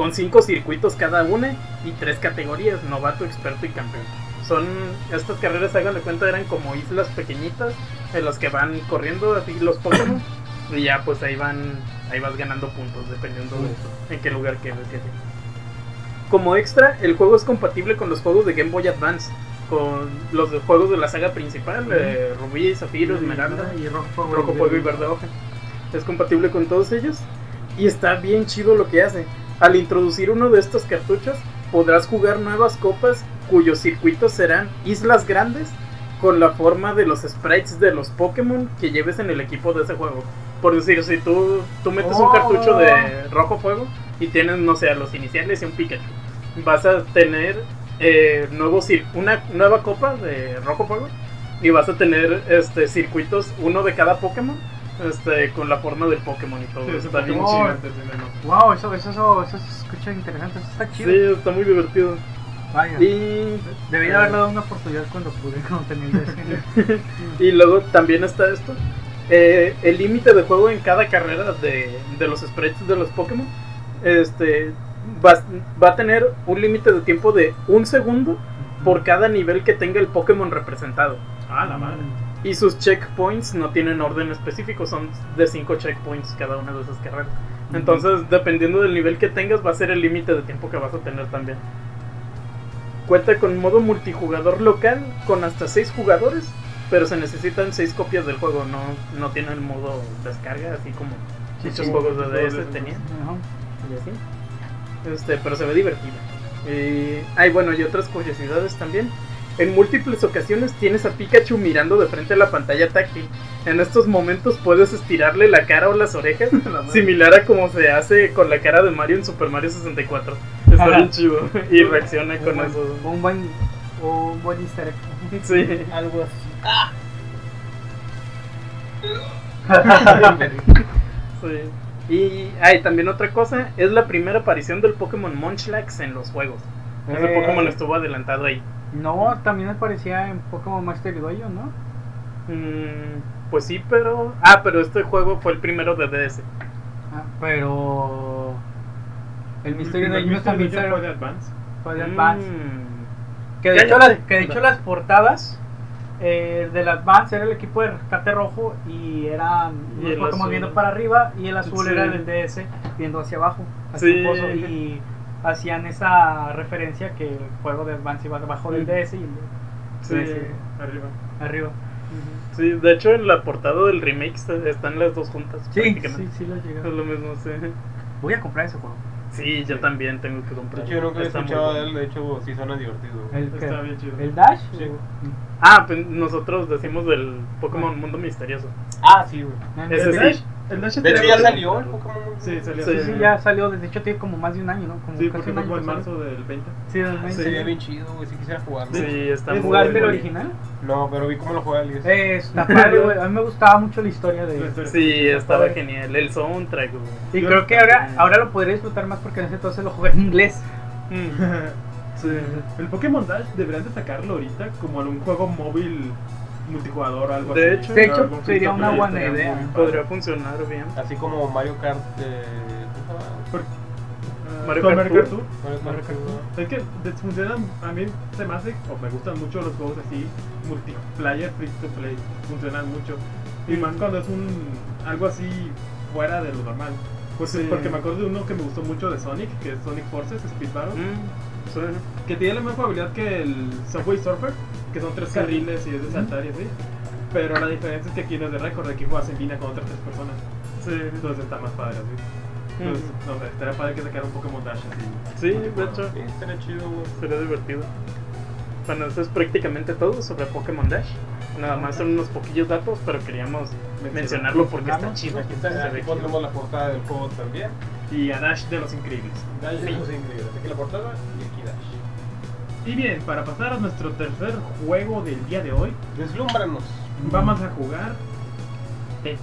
Con cinco circuitos cada una y tres categorías, novato, experto y campeón. Son, estas carreras, hagan de cuenta, eran como islas pequeñitas en las que van corriendo así los Pokémon. y ya pues ahí van, ahí vas ganando puntos dependiendo de en qué lugar quedes. Como extra, el juego es compatible con los juegos de Game Boy Advance. Con los de- juegos de la saga principal, eh, Rubí, Zafiro, Esmeralda y rojo fuego y verde hoja. Es compatible con todos ellos y está bien chido lo que hace. Al introducir uno de estos cartuchos podrás jugar nuevas copas cuyos circuitos serán islas grandes con la forma de los sprites de los Pokémon que lleves en el equipo de ese juego. Por decir, si tú, tú metes un Oh. cartucho de rojo fuego y tienes, no sé, a los iniciales y un Pikachu, vas a tener eh, nuevos cir- una nueva copa de rojo fuego y vas a tener este circuitos, uno de cada Pokémon, este, con la forma del Pokémon y todo. Sí, está bien chido. Wow, eso, eso, eso, eso se escucha interesante. Eso está chido. Sí, está muy divertido. Vaya. Y, Debí de haberle dado una oportunidad cuando pude, [LAUGHS] cuando tenía el DS. [LAUGHS] y luego también está esto. eh, el límite de juego en cada carrera de, de los sprites de los Pokémon este, va, va a tener un límite de tiempo de un segundo por cada nivel que tenga el Pokémon representado. Ah, la madre. Y sus checkpoints no tienen orden específico, son de 5 checkpoints cada una de esas carreras. Entonces, dependiendo del nivel que tengas, va a ser el límite de tiempo que vas a tener también. Cuenta con modo multijugador local con hasta 6 jugadores, pero se necesitan 6 copias del juego, no, no tiene el modo descarga, así como muchos sí, juegos de DS tenían. Y así. Este, pero se ve divertido. Y, ay, bueno, y otras curiosidades también. En múltiples ocasiones tienes a Pikachu mirando de frente a la pantalla táctil. En estos momentos puedes estirarle la cara o las orejas, [LAUGHS] similar a como se hace con la cara de Mario en Super Mario 64. Está Ajá. bien chido y reacciona Un con buen- eso. Un buen, un buen easter egg. [LAUGHS] Sí. [LAUGHS] Algo así. sí. Y hay también otra cosa, es la primera aparición del Pokémon Munchlax en los juegos. Ese Eh. Pokémon estuvo adelantado ahí. No, también aparecía en Pokémon Master Dojo, ¿no? Mm, pues sí, pero. Ah, pero este juego fue el primero de DS. Ah, pero. El misterio de El también fue de Advance. fue de Advance. Mm, Que de, Ya, hecho, ya. las, que de hecho las portadas eh, del Advance era el equipo de rescate rojo y eran Y los el Pokémon azul. viendo para arriba y el azul Sí. era del DS viendo hacia abajo. hacia Sí. el pozo, y hacían esa referencia que el juego de Advance iba abajo del. DS y el sí, Sí, sí. Arriba. arriba. sí, de hecho en la portada del remake está- están las dos juntas. Sí, sí, sí lo Es llegué. lo mismo, sí. Voy a comprar ese juego. Sí, yo también tengo que De comprar. hecho, yo he Está muy escuchado de bueno. él, de hecho, sí suena divertido. El, Está que- bien chido. el Dash. Sí. o- Ah, pues nosotros decimos del Pokémon Mundo Misterioso. Ah, sí, güey. Ese ¿El sí. Dash? El Dash De hecho, está ya salió el Pokémon. Sí, salió. Sí. Sí, sí, ya salió. De hecho, tiene como más de un año, ¿no? Como Sí, porque fue como en marzo del 20. Sí, del Sí. 20. Sería bien chido, güey, si quisiera jugarlo. Sí, está muy ¿Jugaste el original? No, pero vi cómo lo juega Elias. Eh, está padre, güey. A mí me gustaba mucho la historia de. Sí, estaba genial. El soundtrack, güey. Y Yo- creo que ahora, ahora lo podría disfrutar más porque en ese entonces lo jugué en inglés. [LAUGHS] Sí. El Pokémon Dash deberían de sacarlo ahorita como en un juego móvil multijugador o algo De así. hecho- De hecho, sería una buena estaría idea. Podría funcionar bien. Así como Mario Kart. Eh. Por- Mario Kart Mario Kart Tour. Mario Kart Tour. Es que funcionan, a mí se me hace, o me gustan mucho los juegos así, multiplayer, free to play, funcionan mucho. Y más cuando es un algo así fuera de lo normal. Pues Sí. Porque me acuerdo de uno que me gustó mucho de Sonic, que es Sonic Forces, Speed Battle, Mm, sí. que tiene la misma jugabilidad que el Subway Surfer, que son tres Sí. carriles y es de saltar y así. Pero la diferencia es que aquí no es de récord, aquí juegas en línea con otras tres personas. Sí. Entonces está más padre así. Entonces, no sé, estaría padre que sacara un Pokémon Dash así. Sí, de hecho, Sí, estaría chido, sería divertido. Bueno, eso es prácticamente todo sobre Pokémon Dash. Nada más son unos poquillos datos, pero queríamos mencionarlo porque está chido. Aquí, está, aquí chido. pondremos la portada del juego también. Y a Dash de los Increíbles. Dash es increíble. Aquí la portada y. Y bien, para pasar a nuestro tercer juego del día de hoy, Deslúmbranos. vamos a jugar Tetris.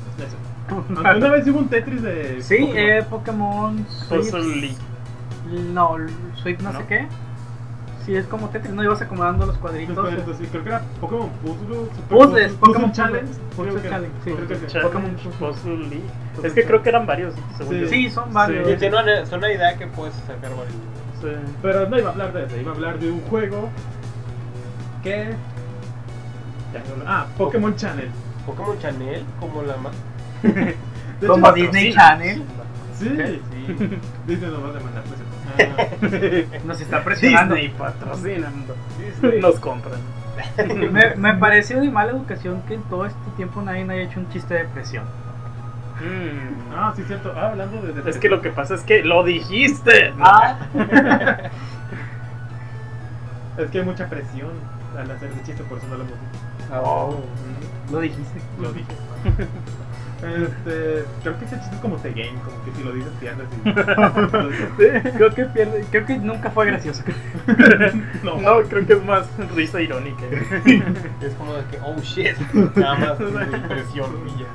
[LAUGHS] ¿Alguna vez hubo un Tetris de Sí, Pokémon? eh, Pokémon Puzzle. League. No, Swift no, ¿No? sé qué. Sí, es como Tetris, no ibas acomodando los Los cuadritos. cuadritos, sí, creo que era Pokémon Puzzle, Puzzles, Puzzle, Pokémon Challenge. Puzzle Challenge, sí. creo que sí. Challenge, Pokémon Puzzle League. Es que creo que eran varios, según Sí. yo. Sí, son varios. Sí, tiene una, es una idea que puedes sacar varios. Sí. Pero no iba a hablar de ese, iba a hablar de un juego que... Ah, Pokémon Channel. Pokémon Chanel, como la más. [LAUGHS] Como Disney. Channel Sí, Sí. [LAUGHS] Disney nos va a demandar. Ah. [LAUGHS] nos está presionando. Disney patrocinando. Disney. Nos compran. Me, me pareció de mala educación que en todo este tiempo nadie haya hecho un chiste de presión. Mm. Ah, sí, cierto. Ah, hablando de... de- Es que lo que pasa es que lo dijiste. Ah, [LAUGHS] Es que hay mucha presión al hacer ese chiste, por eso no lo hemos dicho. Oh. lo dijiste. Lo dije. [LAUGHS] Este, creo que ese chiste es como The Game, como que si lo dices pierdes y... [LAUGHS] Creo que pierde, creo que nunca fue gracioso. no, No, creo que es más risa irónica. Es como de que, oh shit. Nada más impresión y ya.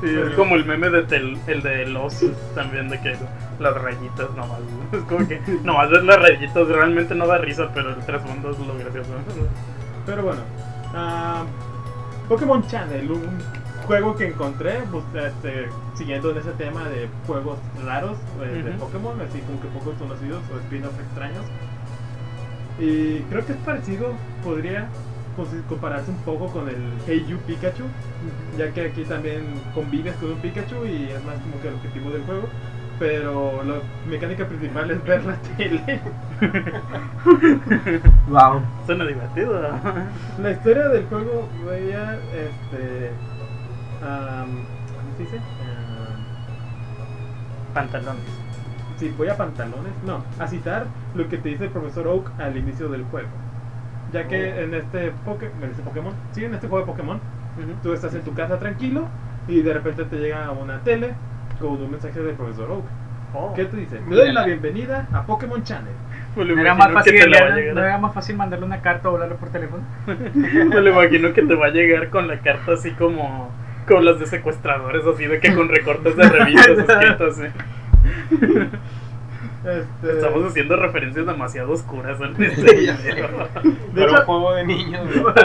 Sí, es como el meme de tel- el de los también de que las rayitas nomás. [LAUGHS] Es como que nomás ver las rayitas realmente no da risa, pero el trasfondo es lo gracioso. Pero bueno, ah, Pokémon Channel, un juego que encontré, pues, este, siguiendo en ese tema de juegos raros eh, de. Pokémon, así como que pocos conocidos o spin-offs extraños. Y creo que es parecido, podría pues, compararse un poco con el Hey You Pikachu, ya que aquí también convives con un Pikachu y es más como que el objetivo del juego. Pero la mecánica principal es ver la tele. [LAUGHS] Wow. Suena divertido. La historia del juego, voy a, este, am, ¿cómo se dice? Am, Pantalones. sí, voy a pantalones, no, a citar lo que te dice el profesor Oak al inicio del juego. Ya que Oh. en este, Poké- en este Pokémon, sí, en este juego de Pokémon, tú estás en tu casa tranquilo y de repente te llega una tele con un mensaje del profesor Oak. Oh. ¿Qué te dice? Te doy la bienvenida a Pokémon Channel. Me lo ¿No era, más fácil, te le va a ¿no llegar. era más fácil mandarle una carta o hablarle por teléfono? [LAUGHS] Me lo imagino que te va a llegar con la carta así como como las de secuestradores, así de que con recortes de revistas [LAUGHS] escritos. así. Este, Estamos haciendo referencias demasiado oscuras en [LAUGHS] este video. [LAUGHS] de Pero hecho, un juego de niños.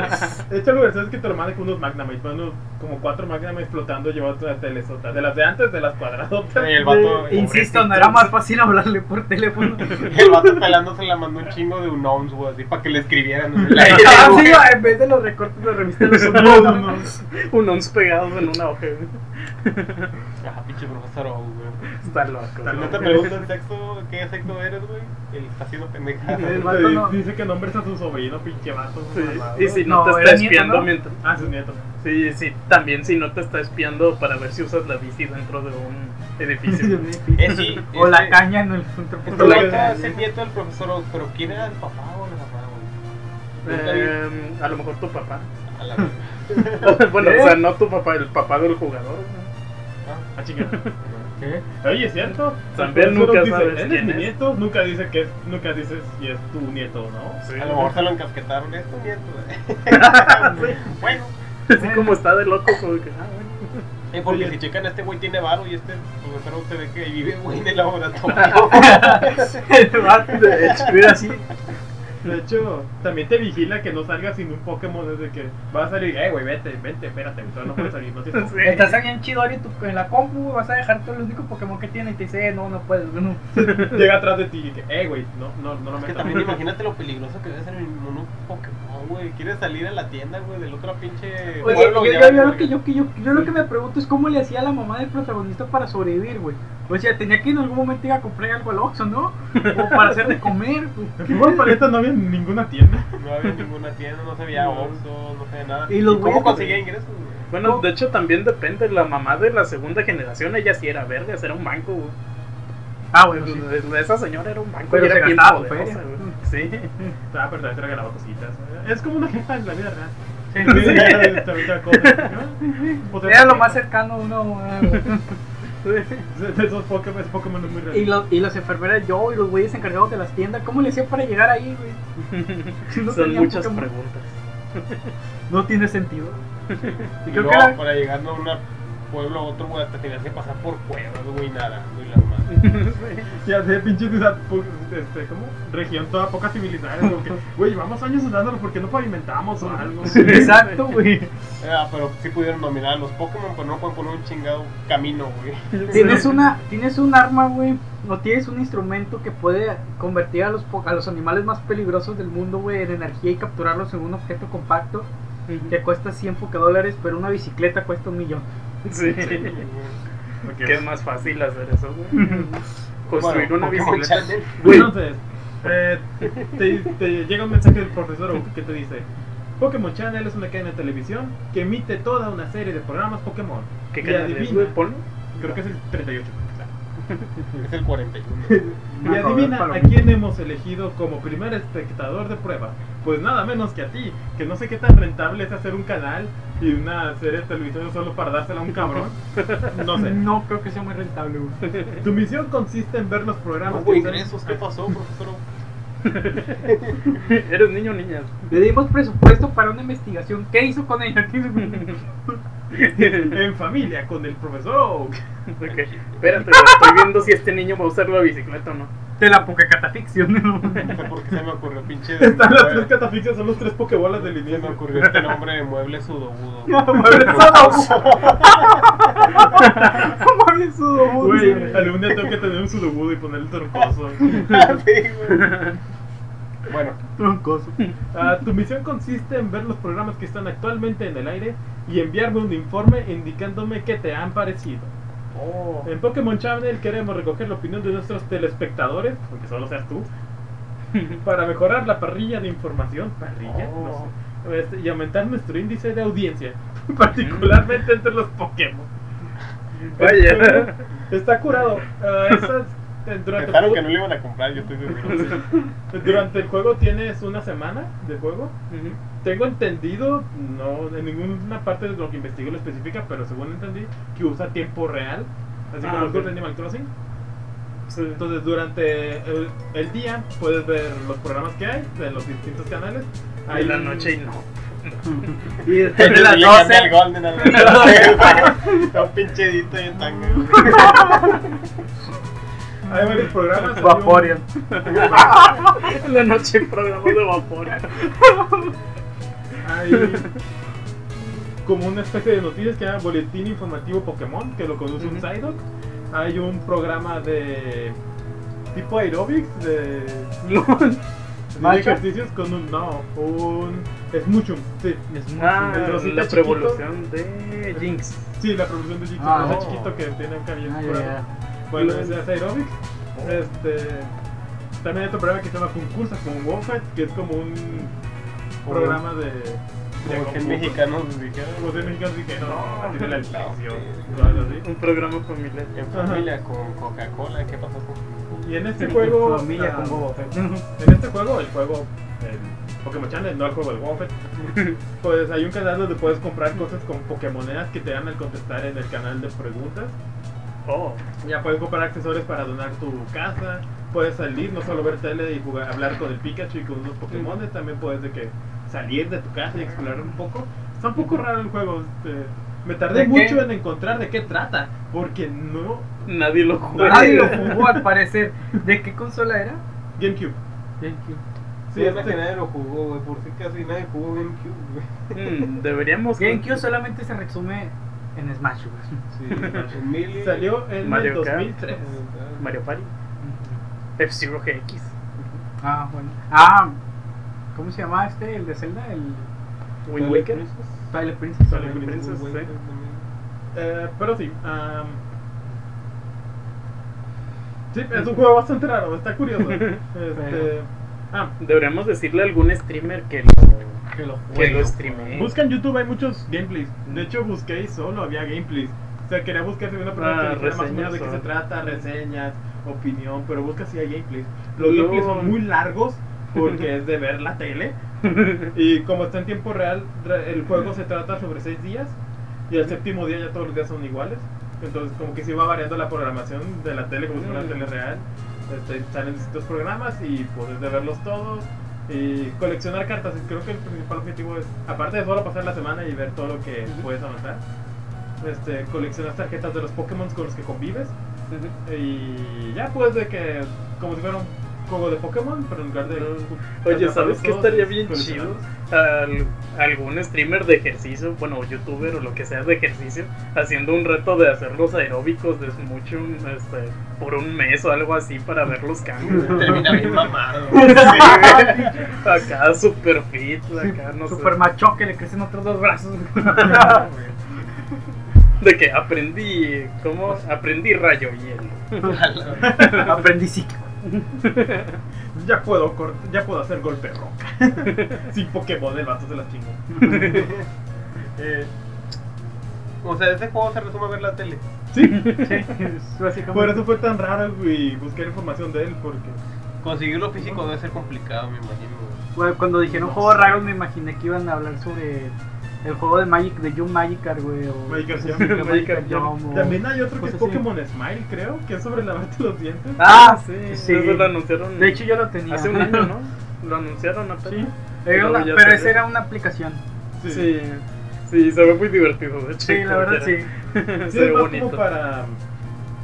[LAUGHS] De hecho, lo gracioso es que te lo mandan con unos Magnamites, bueno, como cuatro Magnamites flotando llevando una telesota. De las de antes, de las cuadradotas. Y el vato, Eh, Insisto, no era más fácil hablarle por teléfono. el vato pelándose la mandó un chingo de unoms, güey, así para que le escribieran. Ah, sí, en vez de los recortes de revista, los unos. Un ons pegados en una hoja. Ah, pinche profesor O, güey. Está loco. Está Si no te preguntan sexo, qué sexo eres, güey, él está haciendo. El vato no- Dice que nombres a su sobrino, pinche vato. Sí. Y si no, No, te está nieto, espiando ¿no? mientras. Ah, su nieto. Sí, sí, también si no te está espiando para ver si usas la bici dentro de un edificio. [LAUGHS] Eh, sí, [LAUGHS] o la caña en el centro ¿qué? es el nieto del profesor O, pero ¿quién era el papá o la mamá, güey? Eh, a lo mejor tu papá. A la. [LAUGHS] bueno, ¿Eh? o sea, no tu papá, el papá del jugador. Ah, Ah, chica. ¿Qué? Oye, es cierto. También nunca dice, sabes es quién mi es". nieto. Nunca dice que es, nunca dices si es tu nieto, ¿no? Sí. A lo mejor se lo encasquetaron, es tu nieto. [LAUGHS] Bueno, Así como está de loco, como que. Ah, bueno. eh, porque Oye. si checan, este güey tiene varo y este profesor O se ve que vive, güey, en el laboratorio. [LAUGHS] El vato de hecho, así. De hecho, también te vigila que no salgas sin un Pokémon desde que vas a salir, eh, güey, vete, vete, espérate, no puedes salir, no tienes [LAUGHS] Sí. Estás ahí en Chidori en, tu- en la compu, güey, vas a dejar todo el único Pokémon que tiene y te dice, eh, no, no puedes, no. [LAUGHS] Llega atrás de ti y que, eh, güey, no, no, no lo Es que metas. también imagínate lo peligroso que debe ser en un Pokémon, güey. Quieres salir a la tienda, güey, del otro pinche Oye, pueblo. yo, ya yo- lo que, yo, que- yo, yo lo que me pregunto es cómo le hacía la mamá del protagonista para sobrevivir, güey. O sea, tenía que en algún momento ir a comprar algo al Oxxo, ¿no? O para hacer de comer, Fútbol [LAUGHS] Paleta no había ninguna tienda. No había ninguna tienda, no se veía Oxxo, no se veía nada. Y los cómo güeyes- conseguía ingresos, güey? Bueno, de hecho también depende. La mamá de la segunda generación, ella sí era verga, era un banco, güey. Ah, bueno, sí. Esa señora era un banco Pero y era se bien gastaba poderosa. Sí. [LAUGHS] Ah, pero también regalaba cositas. Es como una jefa en la vida real. Sí. [LAUGHS] Sí, ¿no? [LAUGHS] Sea, Era lo más cercano a uno. güey. De esos Pokémon, es Pokémon muy real. Y, los, y las enfermeras yo y los güeyes encargados de las tiendas, ¿cómo le hacían para llegar ahí, güey? No Son muchas Pokémon. preguntas. No tiene sentido. Y Y creo luego, que era- para llegar a un pueblo a otro, güey, te tenías que pasar por cuevas, güey, nada, güey, la madre. [LAUGHS] Ya sé, pinche ciudad, pu- este, ¿cómo? Región toda poca civilizada. Güey, llevamos años usándolo porque no pavimentamos o algo. Exacto, güey. Ah, pero sí pudieron dominar a los Pokémon, pero no pueden poner un chingado camino, güey. [LAUGHS] Tienes una, tienes un arma, güey, o tienes un instrumento que puede convertir a los, po- a los animales más peligrosos del mundo, güey, en energía y capturarlos en un objeto compacto que cuesta 100 dólares, pero una bicicleta cuesta un millón. Sí. Que es más fácil hacer eso, güey. Construir Bueno, una bicicleta. Güey. Entonces, eh, te, te llega un mensaje del profesor que te dice: Pokémon Channel es una cadena de televisión que emite toda una serie de programas Pokémon. ¿Qué Y canal adivina, creo que es el 38. Es el 41. [LAUGHS] Y adivina a quién hemos elegido como primer espectador de prueba. Pues nada menos que a ti, que no sé qué tan rentable es hacer un canal y una serie de televisión solo para dársela a un cabrón. [LAUGHS] No sé. No creo que sea muy rentable, güey. Tu misión consiste en ver los No programas hubo que ingresos, ¿qué pasó, profesor? [LAUGHS] ¿Eres niño o niña? Le dimos presupuesto para una investigación. ¿Qué hizo con ella? ¿Qué hizo con ella? [LAUGHS] en familia con el profesor Oak. Ok, Espérate, estoy viendo si este niño va a usar la bicicleta o no. De la poca cataficción. ¿no? [LAUGHS] No sé por qué se me ocurrió pinche. Están las tres mueble- catafixias, son los tres pokebolas del Se me inicio. ocurrió este nombre de mueble sudobudo. [LAUGHS] Mames, sudoku. Güey, algún día tengo que tener un sudobudo y ponerle troncoso. Sí, güey. Bueno, [LAUGHS] Troncoso. Ah, tu misión consiste en ver los programas que están actualmente en el aire y enviarme un informe indicándome qué te han parecido. Oh. En Pokémon Channel queremos recoger la opinión de nuestros telespectadores, aunque solo seas tú, [LAUGHS] para mejorar la parrilla de información, parrilla, Oh. no sé, este, y aumentar nuestro índice de audiencia, [LAUGHS] particularmente entre los Pokémon. Vaya. Está curado. Ah, esas- durante, el pensaron juego, que no lo iban a comprar, yo estoy seguro. [LAUGHS] durante el juego tienes una semana de juego. Tengo entendido, no en ninguna parte de lo que investigué lo especifica, pero según entendí, que usa tiempo real, así Ah, como ok. el de Animal Crossing. Sí. Entonces, durante el, el día puedes ver los programas que hay de los distintos canales. Hay la noche y no. [LAUGHS] Y después de las Le cambia 12. el Golden [LAUGHS] Está un pinche edito y en tanga. Hay varios programas. un- Vaporeon. En [LAUGHS] la noche hay programas de vapor. Hay como una especie de noticias que llama Boletín Informativo Pokémon, que lo conduce un. Psyduck. Hay un programa de tipo aerobics, de, de ejercicios con un. No, un. Es mucho. Sí, Ah, la revolución de Jinx. sí la producción de Jigsaw, Ah, ese oh. chiquito que tiene un cabello Ah, ya, Bueno, Lo- ese es aerobics. Este. También hay otro programa que se llama Concursa con Wonfat, que es como un programa de. Como que mexicanos dijeron. Como de mexicanos dijeron, no, de la inflación. Un programa familiar. En familia con Coca-Cola, ¿qué pasó con Y en este juego. Familia con Boba Fett. [LAUGHS] En este juego, el juego. El Pokémon Channel, no el juego del Wonfet. [LAUGHS] Pues hay un canal donde puedes comprar cosas con Pokémonedas que te dan al contestar en el canal de preguntas. Oh. Ya puedes comprar accesorios para donar tu casa. Puedes salir, no solo ver tele y jugar, hablar con el Pikachu y con unos Pokémon. También puedes de que salir de tu casa y explorar un poco. Está un poco raro el juego. este, me tardé mucho en encontrar de qué trata. Porque no. Nadie lo juega. Nadie lo [LAUGHS] jugó al parecer. ¿De qué consola era? GameCube. GameCube. Sí, es la que nadie lo jugó, güey. Por si casi nadie jugó GameCube, güey. Mm, deberíamos. [LAUGHS] GameCube solamente se resume en Smash Bros. Sí. [LAUGHS] Salió en Mario el Kart. 2003. Mario Party. F-Zero GX. Ah, bueno. Ah, ¿cómo se llama este? El de Zelda, el Wind Waker. Twilight Princess. Twilight Princess, sí. Eh, pero sí. sí, es un [LAUGHS] juego bastante raro, está curioso. [LAUGHS] Este, ah, Deberíamos decirle a algún streamer que lo, Que lo que lo juego. streamee. busca en YouTube, hay muchos gameplays. De hecho, busqué y solo había gameplays. O sea, quería buscar si había una persona Ah, que dijera más o menos de qué se trata, reseñas, opinión, pero busca si hay gameplays. Los No. gameplays son muy largos porque [LAUGHS] es de ver la tele. [LAUGHS] Y como está en tiempo real, re- el juego se trata sobre seis días y el séptimo día ya todos los días son iguales. Entonces como que se va variando la programación de la tele como si fuera una Mm. tele real. Este, salen distintos programas y puedes de verlos todos y coleccionar cartas. Creo que el principal objetivo es, aparte de solo pasar la semana y ver todo lo que puedes avanzar, este, coleccionar tarjetas de los Pokémon con los que convives. Y ya pues de que como si fuera un juego de Pokémon, pero en lugar de... Oye, ¿sabes qué estaría bien chido? Al- algún streamer de ejercicio, bueno, youtuber o lo que sea de ejercicio, haciendo un reto de hacer los aeróbicos de mucho este, por un mes o algo así para ver los cambios. [LAUGHS] Termina bien mamado. [LAUGHS] acá super fit, acá no Super sé. macho que le crecen otros dos brazos. [LAUGHS] De que aprendí, ¿cómo? Aprendí rayo hielo. Aprendí ciclo. [LAUGHS] Ya puedo, ya puedo hacer golpe roca. [LAUGHS] Sin Pokémon, el vato se la chingo. [LAUGHS] Eh, o sea, ese juego se resume a ver la tele. Sí, Sí, por eso fue tan raro, güey, buscar información de él, porque... Conseguirlo físico debe ser complicado, me imagino. güey. Güey, cuando dijeron No juegos raros me imaginé que iban a hablar sobre el juego de Magic, de Young Magikarp, güey. O. Jam, [LAUGHS] o También hay otro que es así. Pokémon Smile, creo, que es sobre lavarte los dientes. Ah, sí, sí. eso lo anunciaron. De hecho yo lo tenía. hace un año, ¿no? [LAUGHS] Lo anunciaron apenas. Sí. Una- pero salió. esa era una aplicación. Sí, Sí, sí, se ve muy divertido, de hecho. Sí, la verdad sí. [LAUGHS] Sí, se ve es más bonito. como para...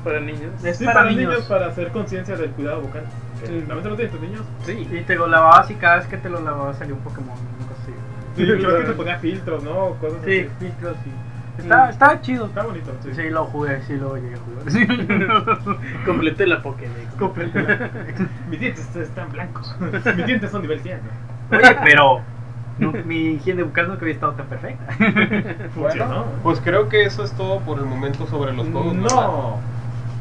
Para niños. Es sí, para para, niños. niños. para hacer conciencia del cuidado bucal. Sí. Lávate los dientes, niños. Sí. Y te lo lavabas y cada vez que te lo lavabas salía un Pokémon. Sí, creo que te ponía filtros, ¿no? Cosas Sí, así. filtros, sí. Estaba, estaba chido. Está bonito, sí. Sí, lo jugué, sí lo llegué a jugar. Sí. [LAUGHS] Completé la Pokédex. Completo. [LAUGHS] Mis dientes están blancos. [LAUGHS] Mis dientes son nivel 100. Oye, pero no, mi higiene bucal nunca había estado tan perfecta. Funcionó. Pues creo que eso es todo por el momento sobre los juegos. ¿verdad? No.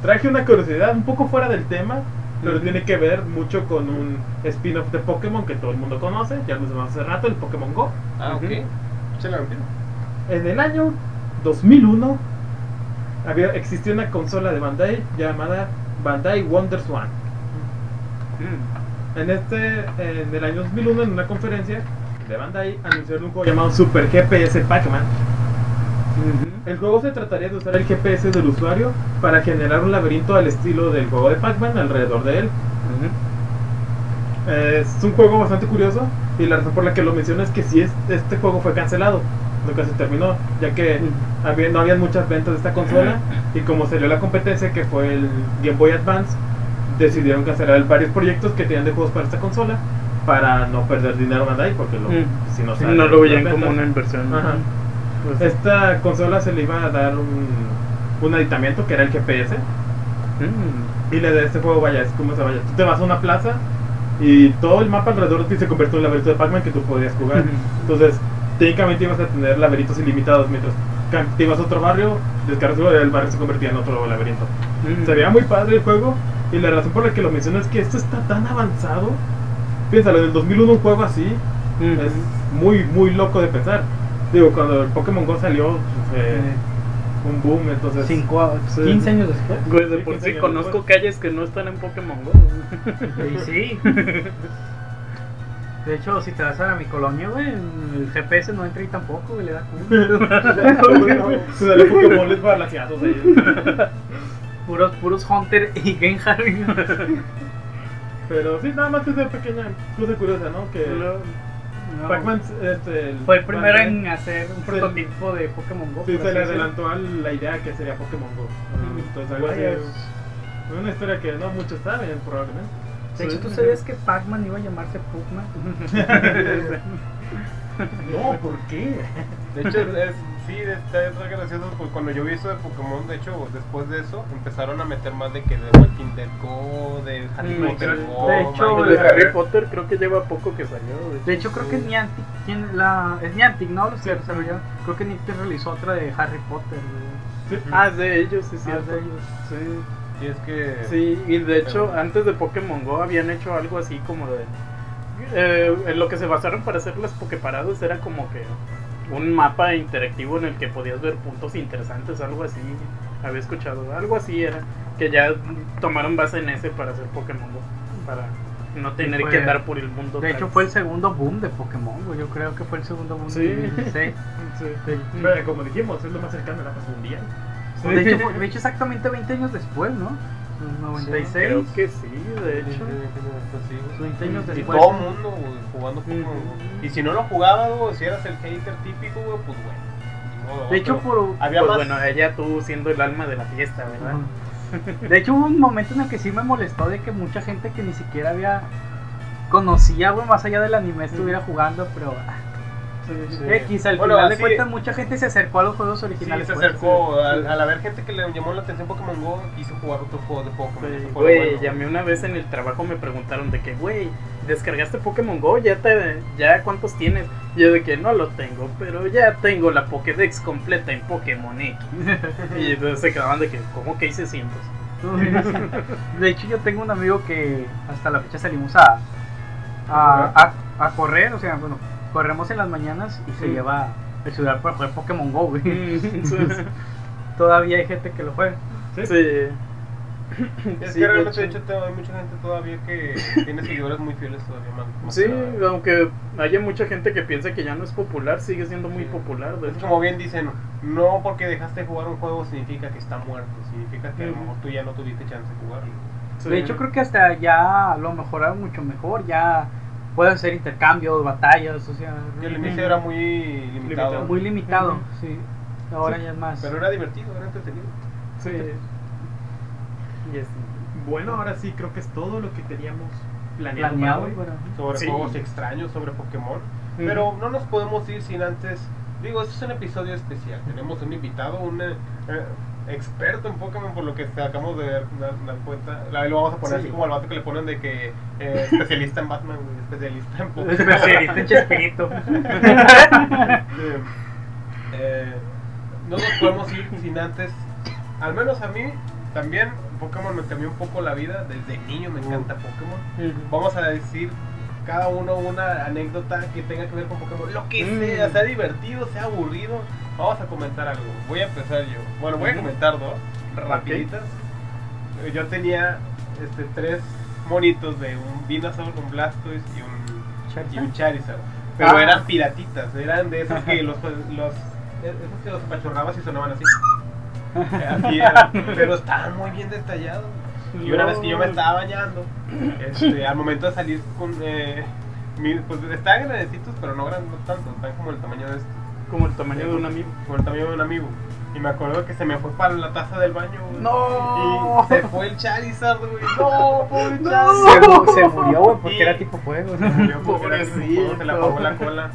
Traje una curiosidad un poco fuera del tema, pero tiene que ver mucho con un spin-off de Pokémon que todo el mundo conoce, ya lo mencionamos hace rato, el Pokémon Go. Ah, ok. Se la. En el año 2001 había, existía una consola de Bandai llamada Bandai Wonder Swan. Mm. En este, en el año 2001, en una conferencia de Bandai, anunciaron un juego llamado Super GPS Pac-Man. El juego se trataría de usar el GPS del usuario para generar un laberinto al estilo del juego de Pac-Man alrededor de él. Es un juego bastante curioso y la razón por la que lo menciono es que si es- este juego fue cancelado, nunca se terminó, ya que había, no había muchas ventas de esta consola y como salió la competencia que fue el Game Boy Advance, decidieron cancelar varios proyectos que tenían de juegos para esta consola para no perder dinero Bandai porque lo, Mm. si no, Sí, sale no lo veían como una inversión. Ajá. Pues, Esta consola se le iba a dar un, un aditamiento que era el GPS mm. y la de este juego, vaya, es como se vaya. Tú te vas a una plaza y todo el mapa alrededor de ti se convierte en un laberinto de Pac-Man que tú podías jugar. Entonces, técnicamente ibas a tener laberintos ilimitados mientras te ibas a otro barrio, descargas el barrio se convertía en otro laberinto. Mm. Se veía muy padre el juego y la razón por la que lo menciono es que esto está tan avanzado. Piénsalo, en el 2001 un juego así Mm. es muy, muy loco de pensar. Digo, cuando el Pokémon Go salió, pues, fue un boom, entonces... Cinco, Sí. 15 años después. De Sí, por sí conozco calles que no están en Pokémon Go. Y sí. De hecho, si te vas a mi colonia, güey, el GPS no entra ahí tampoco, güey, le da culo. [LAUGHS] Se salió Pokémon les para las ciazos ahí. puros, puros Hunter y Gengar. Pero sí, nada más que esa pequeña cosa curiosa, ¿no? Que No. Pac-Man este, Fue el primero en hacer un prototipo de Pokémon Go. Sí, se le adelantó a la idea que sería Pokémon Go. Ujú. Entonces, algo así. Una historia que no muchos saben, probablemente. De hecho, ¿tú sabías que Pac-Man iba a llamarse Pugman? [LAUGHS] [LAUGHS] No, ¿por qué? De hecho, es, sí, está, está gracioso porque cuando yo vi eso de Pokémon, de hecho, después de eso, empezaron a meter más de que de Walking Dead Go, de Harry Mm, Potter de Go. hecho, Minecraft. El de Harry Potter creo que lleva poco que salió. De hecho, creo que es Niantic. ¿Quién es la... Es Niantic, ¿no? Los que desarrollaron. Creo que Niantic realizó otra de Harry Potter. Ah, es de ellos, sí, Ah, cierto. de ellos. Sí. Y es que. Sí, y de hecho, Pero- antes de Pokémon Go habían hecho algo así como de. eh, en lo que se basaron para hacer las Poképaradas era como que un mapa interactivo en el que podías ver puntos interesantes, algo así. Había escuchado, algo así era. Que ya tomaron base en ese para hacer Pokémon Go. Para no tener fue- que andar por el mundo. De hecho, fue el segundo boom de Pokémon. Yo creo que fue el segundo boom Sí. de 2016. [LAUGHS] Sí. Pero como dijimos, es lo más cercano a la paz mundial. Sí. De, hecho, fue- de hecho, exactamente 20 años después, ¿no? 96. Creo que sí, de hecho. sí, sí, sí. 20 años Y todo el mundo güey, jugando Pokémon. Y si no lo jugabas, güey, si eras el hater típico, güey, pues bueno. De hecho, por, había Pues más. bueno, ella tú siendo el alma de la fiesta, ¿verdad? De hecho, hubo un momento en el que sí me molestó de que mucha gente que ni siquiera había conocía, güey, más allá del anime estuviera jugando, pero Sí. X, al Bueno, final de así- cuentas mucha gente se acercó a los juegos Sí, originales. se pues. acercó. Al, sí. al haber gente que le llamó la atención Pokémon Go, quiso jugar otros juegos de Pokémon. Sí, Güey, bueno. llamé una vez en el trabajo, me preguntaron de que, güey, ¿descargaste Pokémon Go? ¿Ya, te, ¿Ya cuántos tienes? Y yo de que no lo tengo, pero ya tengo la Pokédex completa en Pokémon X. [LAUGHS] y entonces se quedaban de que, ¿cómo que hice cientos? [LAUGHS] De hecho, yo tengo un amigo que hasta la fecha salimos a, a, a, a correr, o sea, bueno, corremos en las mañanas y se Mm. lleva el celular para jugar Pokémon Go, güey. sí. Todavía hay gente que lo juega. Sí. Es Sí, que de realmente, de hecho. hay mucha gente todavía que tiene seguidores muy fieles todavía, man. Sí, que nada. aunque haya mucha gente que piensa que ya no es popular, sigue siendo muy popular. De Es hecho. como bien dicen, no porque dejaste de jugar un juego significa que está muerto, significa que a lo Ujú. mejor tú ya no tuviste chance de jugarlo. Sí. De hecho, creo que hasta ya lo mejoraron mucho mejor. Ya pueden hacer intercambios, batallas, o sea, Que al inicio era muy limitado, Limitado. muy limitado. Sí. Ahora Sí, ya es más. pero era divertido, era entretenido. Sí. Y así. Bueno, ahora sí creo que es todo lo que teníamos planeado, planeado. hoy. Sobre Sí. juegos extraños, sobre Pokémon. Pero no nos podemos ir sin antes. Digo, este es un episodio especial. Tenemos un invitado, un eh, experto en Pokémon, por lo que sacamos de dar, dar- cuenta. Ahí lo vamos a poner Sí. así como al vato que le ponen de que eh, [LAUGHS] especialista en Batman, güey, especialista en Pokémon. Especialista en Chespirito. Eh, no nos podemos ir sin antes. Al menos a mí también Pokémon me cambió un poco la vida. Desde niño me encanta Pokémon. Vamos a decir cada uno una anécdota que tenga que ver con Pokémon. Lo que Mm. sea, sea divertido, sea aburrido. Vamos a comentar algo. Voy a empezar yo. Bueno, voy a comentar dos rapiditas. Eh, Yo tenía este, tres monitos de un Venusaur, un Blastoise y un, y un Charizard. Pero Ah. eran piratitas, eran de esos que [LAUGHS] los, los esos que los apachurrabas y sonaban así. Así era, [LAUGHS] pero estaban muy bien detallados. Y una vez que yo me estaba bañando, este, al momento de salir con. Eh, pues estaban grandecitos, pero no grandes no tanto, están como el tamaño de este, Como el tamaño de un amigo. como el tamaño de un amigo. Y me acuerdo que se me fue para la taza del baño, güey. ¡No! Y se fue el Charizard, güey. [LAUGHS] No, pobre No. Charizard. Se, mu- se murió, güey, porque [LAUGHS] Y- [LAUGHS] era tipo fuego. Se murió porque era fuego, se le apagó la cola.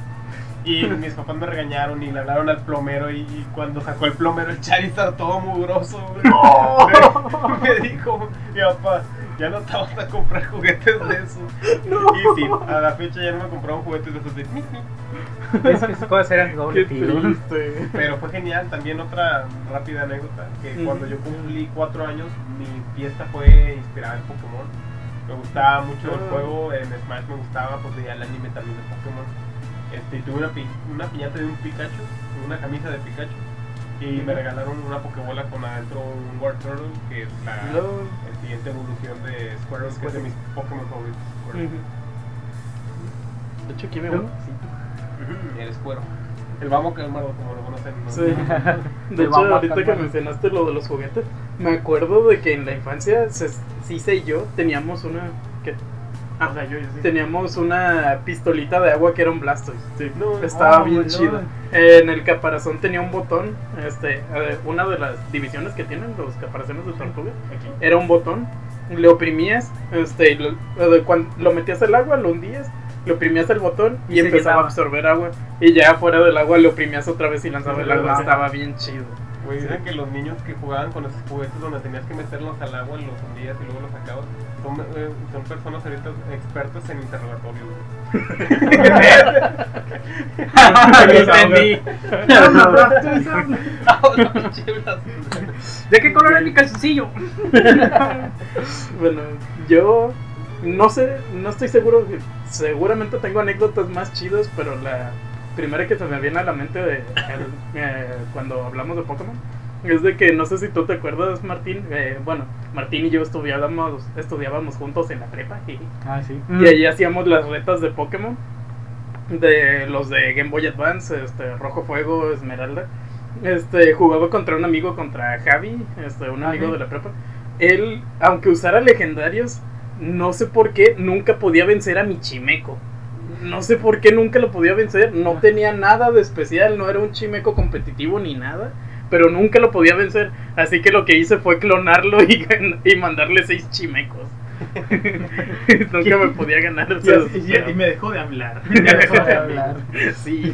Y mis papás me regañaron y le hablaron al plomero y, y cuando sacó el plomero el Charizard todo mugroso, güey, me, me dijo mi papá, ya no te vas a comprar juguetes de eso. Y sí, a la fecha ya no me compraron juguetes de esos de. Es que esas cosas eran de doble. Pero fue genial, también otra rápida anécdota, que cuando yo cumplí cuatro años, mi fiesta fue inspirada en Pokémon. Me gustaba mucho el Ah. juego, en Smash me gustaba, pues veía el anime también de Pokémon. Este, y tuve una, pi- una piñata de un Pikachu, una camisa de Pikachu, y me regalaron una Pokébola con adentro un War Turtle, que es la el siguiente evolución de Squirtle, que es de mis Pokémon favoritos. Squirtle. De hecho, aquí uno. Ujú, El Squirtle. El Vamos Calmardo, como lo conocen. ¿no? Sí. De [LAUGHS] hecho, ahorita que mencionaste lo de los juguetes, me acuerdo de que en la infancia, Cisa y yo teníamos una. ¿qué? Ah, o sea, yo, yo sí. Teníamos una pistolita de agua que era un Blastoise. Sí. No, Estaba Oh, bien lol. chido. Eh, en el caparazón tenía un botón. Este, eh, una de las divisiones que tienen los caparazones de tortuga Aquí. era un botón. Le oprimías, este, lo- cuando lo metías al agua, lo hundías, le oprimías el botón y, empezaba llenaba. a absorber agua. Y ya fuera del agua le oprimías otra vez y lanzaba el agua. Estaba bien chido. Güey, dicen que los niños que jugaban con esos juguetes donde tenías que meterlos al agua, los hundías y luego los sacabas, son, eh, son personas ahorita expertas en interrogatorios. [LAUGHS] Entendí. [LAUGHS] ¿De qué color es mi calzoncillo? [LAUGHS] Bueno, yo no sé, no estoy seguro. Seguramente tengo anécdotas más chidas, pero la primera que se me viene a la mente de el- [LAUGHS] eh, cuando hablamos de Pokémon es de que no sé si tú te acuerdas, Martín. eh, bueno, Martín y yo estudiábamos, estudiábamos juntos en la prepa jeje, Ah, sí. y allí hacíamos las retas de Pokémon. De los de Game Boy Advance, este, Rojo Fuego, Esmeralda. Este, jugaba contra un amigo, contra Javi, este, un amigo Ajá. de la prepa. Él, aunque usara legendarios, no sé por qué nunca podía vencer a mi Chimeco. No sé por qué nunca lo podía vencer. No tenía nada de especial, no era un Chimeco competitivo ni nada. Pero nunca lo podía vencer. Así que lo que hice fue clonarlo y, y mandarle seis Chimecos. [LAUGHS] nunca me podía ganar. o Y, sea, así- y- y me dejó de hablar. [LAUGHS] Ya dejó de [LAUGHS] hablar. Sí,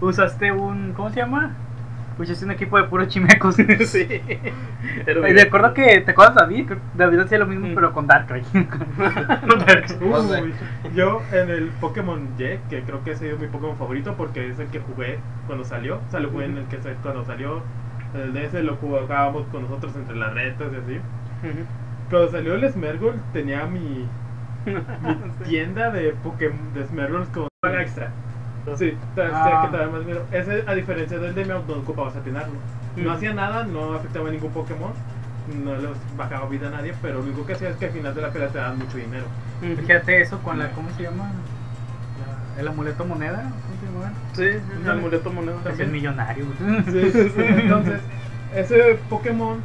Usaste un. ¿Cómo se llama? Usaste un equipo de puros chimecos. [LAUGHS] sí. Y recuerdo que, ¿te acuerdas David? David hacía lo mismo, Mm. pero con Darkrai. [LAUGHS] Yo en el Pokémon Y, que creo que ese es mi Pokémon favorito porque es el que jugué cuando salió. O sea, lo jugué en el que cuando salió el DS, lo jugábamos con nosotros entre las retas y así. Cuando salió el Smergol, tenía mi, [LAUGHS] mi tienda de Pokémon de Smergols con paga extra. Sí, Ah. ta- que te da más dinero. Ese, a diferencia del de Meowth, no ocupabas atinarlo. No hacía nada, no afectaba a ningún Pokémon, no les bajaba vida a nadie, pero lo único que hacía es que al final de la pelea te daban mucho dinero. Fíjate eso con la. ¿Cómo se llama? La- el amuleto moneda. ¿Cómo se llama? Sí, un amuleto moneda Es el millonario. Sí, sí, sí. [LAUGHS] Entonces, ese Pokémon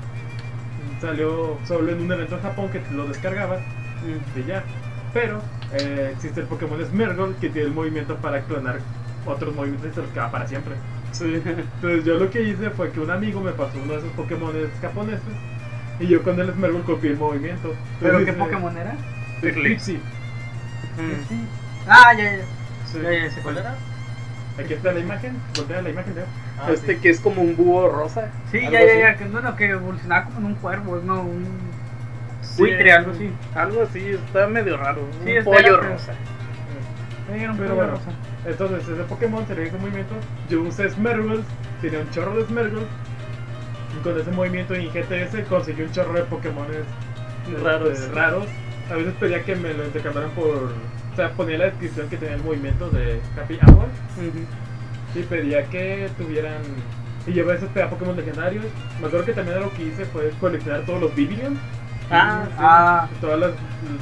salió solo en un evento en Japón que lo descargabas Mm. y ya. Pero eh, existe el Pokémon Smergol que tiene el movimiento para clonar otros movimientos y se los queda para siempre. Sí. Entonces yo lo que hice fue que un amigo me pasó uno de esos Pokémon japoneses y yo con el Smergol copié el movimiento. ¿Pero qué Pokémon era? eh, Eclipse. Mm. Ah, ya, ya. Sí. Ya, ya ¿Cuál era? Aquí está la imagen, voltea la imagen de Ah, Este sí. que es como un búho rosa. Sí, ya, ya, así. ya. Que, bueno, que evolucionaba como en un cuervo, no, un. Sí, buitre, algo así. Algo así, está medio raro. Sí, un pollo rosa. Un Pero pollo bueno, rosa. entonces ese Pokémon tenía ese movimiento. Yo usé Smergol, tenía un chorro de Smergol. Y con ese movimiento en GTS conseguí un chorro de Pokémon Raros. raros. A veces pedía que me lo intercambiaran por. O sea, ponía la descripción que tenía el movimiento de Happy Hour. Y pedía que tuvieran. Y yo a veces pedía Pokémon legendarios. Me acuerdo que también lo que hice fue coleccionar todos los Bibilion. Ah, sí. Ah, Todas las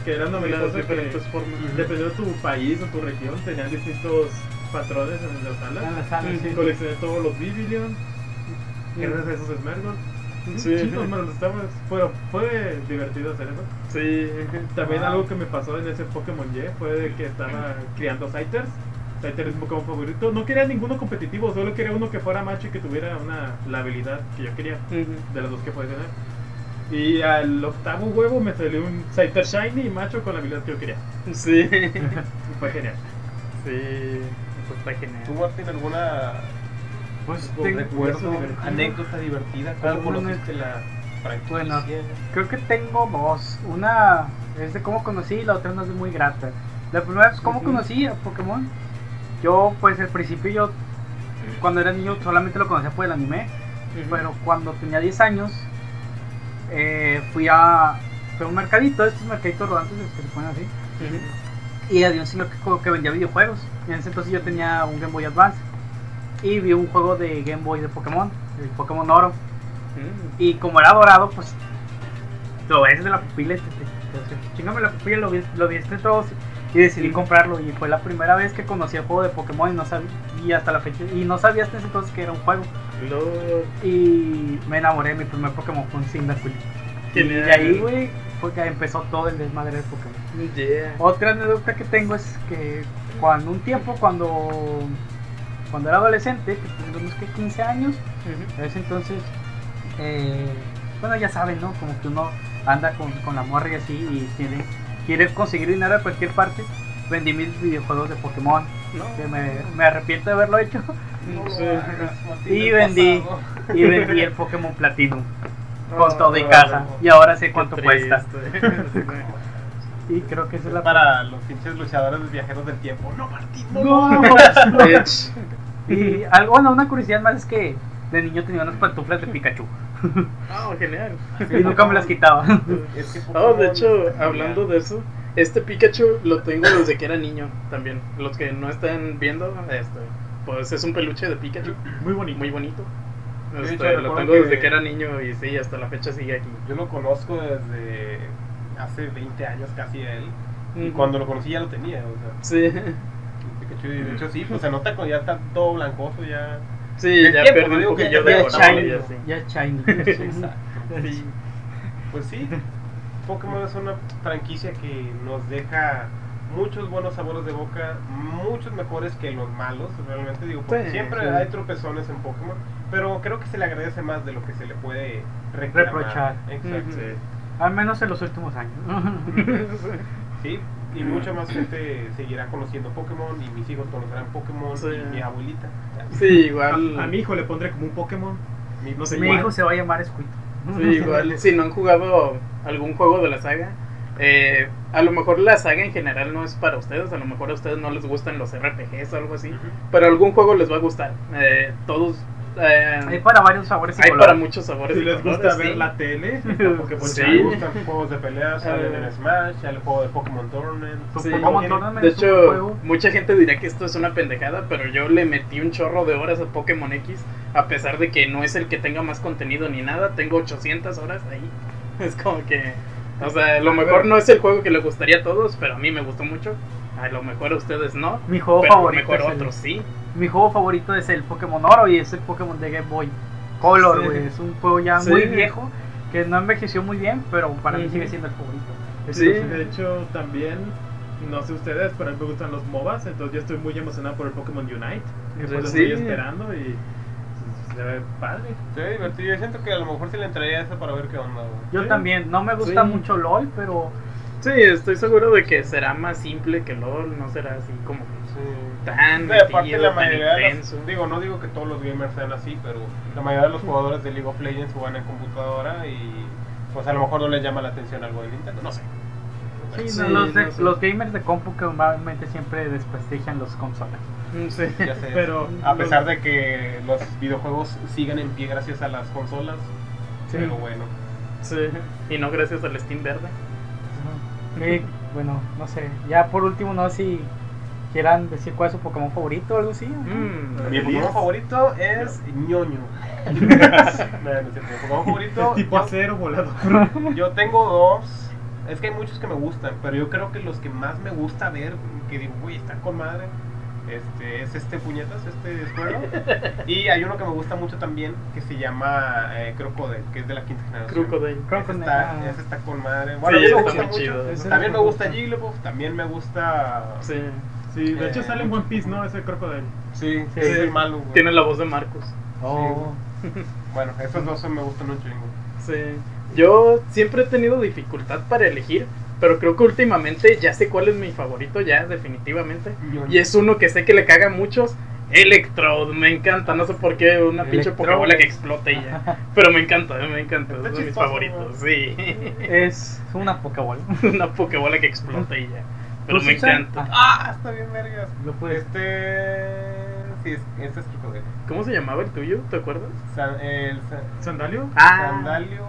que eran novedosas diferentes que, formas. dependiendo de tu país o tu región, tenían distintos patrones en las en salas. la sala, Ujú. sí. Coleccioné todos los Bibilion. Gracias a esos Smergol. Sí. Los estaba- fue, fue divertido hacer eso. Sí. También Ah. algo que me pasó en ese Pokémon Y fue de que estaba criando Scythers. Scyther es mi Pokémon favorito. No quería ninguno competitivo, solo quería uno que fuera macho y que tuviera una, la habilidad que yo quería, de las dos que puede tener. Y al octavo huevo me salió un Scyther Shiny y macho con la habilidad que yo quería. Sí. [LAUGHS] Fue genial. Sí. Eso está ¿Tú, genial. Martín, alguna Pues recuerdo, divertido. anécdota divertida? ¿Cómo conociste la franquicia? Bueno, creo que tengo dos. Una es de cómo conocí y la otra no es muy grata. La primera es cómo conocí a Pokémon. Yo, pues al principio, yo cuando era niño solamente lo conocía por el anime. Pero cuando tenía 10 años, eh, fui a, fui a un mercadito, estos mercaditos rodantes que se ponen así. Y había un señor que, que vendía videojuegos. Y en ese entonces yo tenía un Game Boy Advance. Y vi un juego de Game Boy de Pokémon, el Pokémon Oro. Mm. Y como era dorado, pues lo ves de la pupila te, te, te- chingame la pupila, lo vi, lo vi entre todos y decidí comprarlo. Y fue la primera vez que conocí el juego de Pokémon y no sabía, y hasta la fecha, y no sabía hasta ese entonces que era un juego. Lo- Y me enamoré, mi primer Pokémon fue un Cyndaquil. Y de ahí, güey, fue que empezó todo el desmadre de Pokémon. Yeah. Otra anécdota que tengo es que cuando un tiempo, cuando, cuando era adolescente, que tenía unos que 15 años, Ujú. en ese entonces, eh, bueno, ya saben, ¿no? Como que uno anda con, con la morra y así y tiene, quiere conseguir dinero de cualquier parte. Vendí mis videojuegos de Pokémon, No. que me, me arrepiento de haberlo hecho. No Sí. Y vendí. pasado. Y vendí el Pokémon Platinum con Oh, todo y no. caja. Y ahora sé cuánto cuesta. [LAUGHS] Y creo que esa es la Para los pinches luchadores viajeros del tiempo. No, Martín, no. No. Bitch. [LAUGHS] Y algo, bueno, una curiosidad más es que de niño tenía unas pantuflas de Pikachu. [LAUGHS] Oh, genial. Y nunca me las quitaba. Es que Oh, de hecho, hablando de eso, este Pikachu lo tengo desde que era niño también. Los que no están viendo, este, pues es un peluche de Pikachu, Muy bonito. muy bonito. Este, hecho, lo tengo que- desde que era niño y sí, hasta la fecha sigue aquí. Yo lo conozco desde hace 20 años casi a él. Y Ujú. cuando lo conocí ya lo tenía. O sea, Sí, Pikachu, y de hecho sí, pues se nota cuando ya está todo blancoso ya. Sí, ya tiempo, perdí un digo que poquillo ya. Ya. [LAUGHS] Exacto. Sí. Pues sí, Pokémon es una franquicia que nos deja muchos buenos sabores de boca, muchos mejores que los malos, realmente digo, porque Sí, siempre sí. hay tropezones en Pokémon, pero creo que se le agradece más de lo que se le puede reclamar. Reprochar. Exacto. Al menos en los últimos años. [LAUGHS] Sí, [LAUGHS] y mucha más gente seguirá conociendo Pokémon y mis hijos conocerán Pokémon Sí. y mi abuelita. Sí, igual. A, a mi hijo le pondré como un Pokémon. Mi, No sé Mi igual. hijo se va a llamar Squid. Sí, igual. Si no han jugado algún juego de la saga, eh, a lo mejor la saga en general no es para ustedes. A lo mejor a ustedes no les gustan los RPGs o algo así. Pero algún juego les va a gustar. Eh, todos. Eh, Hay para varios sabores y hay colores. para muchos sabores. Si y les gusta ver sí. la tele, [LAUGHS] está Pokémon Sí. Les gustan juegos de peleas, [LAUGHS] salen Eh. en Smash, el juego de Pokémon Tournament. Sí. Pokémon Tiene- Tournament De hecho, juego. mucha gente dirá que esto es una pendejada, pero yo le metí un chorro de horas a Pokémon X, a pesar de que no es el que tenga más contenido ni nada, tengo 800 horas ahí. [LAUGHS] Es como que, o sea, a lo mejor no es el juego que le gustaría a todos, pero a mí me gustó mucho. A lo mejor ustedes no, Mi juego pero a lo favorito. mejor es a el- otros sí. Mi juego favorito es el Pokémon Oro y es el Pokémon de Game Boy Color, Sí. güey. Es un juego ya Sí. muy viejo que no envejeció muy bien, pero para mí Ujú. sigue siendo el favorito. Sí. De hecho, también, no sé ustedes, pero a mí me gustan los MOBAs, entonces yo estoy muy emocionado por el Pokémon Unite. Pues lo Sí. estoy esperando y pues, se ve padre. Se ve divertido. Yo siento que a lo mejor se le entraría eso para ver qué onda. güey. Yo Sí. también, no me gusta Sí. mucho LOL, pero Sí, estoy seguro de que será más simple que LOL, no será así como tan Sí, aparte la tan intenso. los, digo, no digo que todos los gamers sean así, pero la mayoría de los jugadores de League of Legends juegan en computadora y pues a lo mejor no les llama la atención algo de Nintendo, no sé. sí, Sí, no, los, de- no sé. los gamers de compu que normalmente siempre desprestigian los consolas. Mm, sí. Ya sé, [LAUGHS] Pero a pesar de que los videojuegos sigan en pie gracias a las consolas, Sí. pero bueno. Sí, y no gracias al Steam verde. Sí, bueno, no sé. Ya por último, no sé si quieran decir cuál es su Pokémon favorito o algo así. Mm, Mi. Pokémon favorito es ñoño. [LAUGHS] no, no es cierto. Mi Pokémon favorito es tipo yo- acero volado. [LAUGHS] Yo tengo dos. Es que hay muchos que me gustan, pero yo creo que los que más me gusta ver, que digo, uy, está con madre, este, es este puñetas, este Squirtle. [LAUGHS] y hay uno que me gusta mucho también, que se llama eh, Crocodile, que es de la quinta generación. Crocodile. Ese Crocodile, está, ah. ese está con madre. Bueno, Sí, a mí me está gusta muy mucho. chido. Ese También me gusta. Jigglypuff, también me gusta... Sí. Sí, de hecho sale en One Piece, ¿no? Ese Crocodile. Sí, Sí. es el malo. güey. Tiene la voz de Marcos. Oh. [LAUGHS] Bueno, esos dos me gustan un chingo. Sí. Yo siempre he tenido dificultad para elegir, pero creo que últimamente ya sé cuál es mi favorito, ya definitivamente. Y es uno que sé que le caga a muchos. Electrode, me encanta, no sé por qué, una pinche Electrode. Pokébola que explota y ya. [LAUGHS] Pero me encanta, me encanta, Está es de mis favoritos, sí. Es una Pokébola. [LAUGHS] una Pokébola que explota y ya. Pero ¿Tú me encanta. Ah, está bien vergas. Este... Sí, es- este es Crocodile. ¿Cómo se llamaba el tuyo? ¿Te acuerdas? San- el sa- ¿Sandalio? Ah, Sandalio.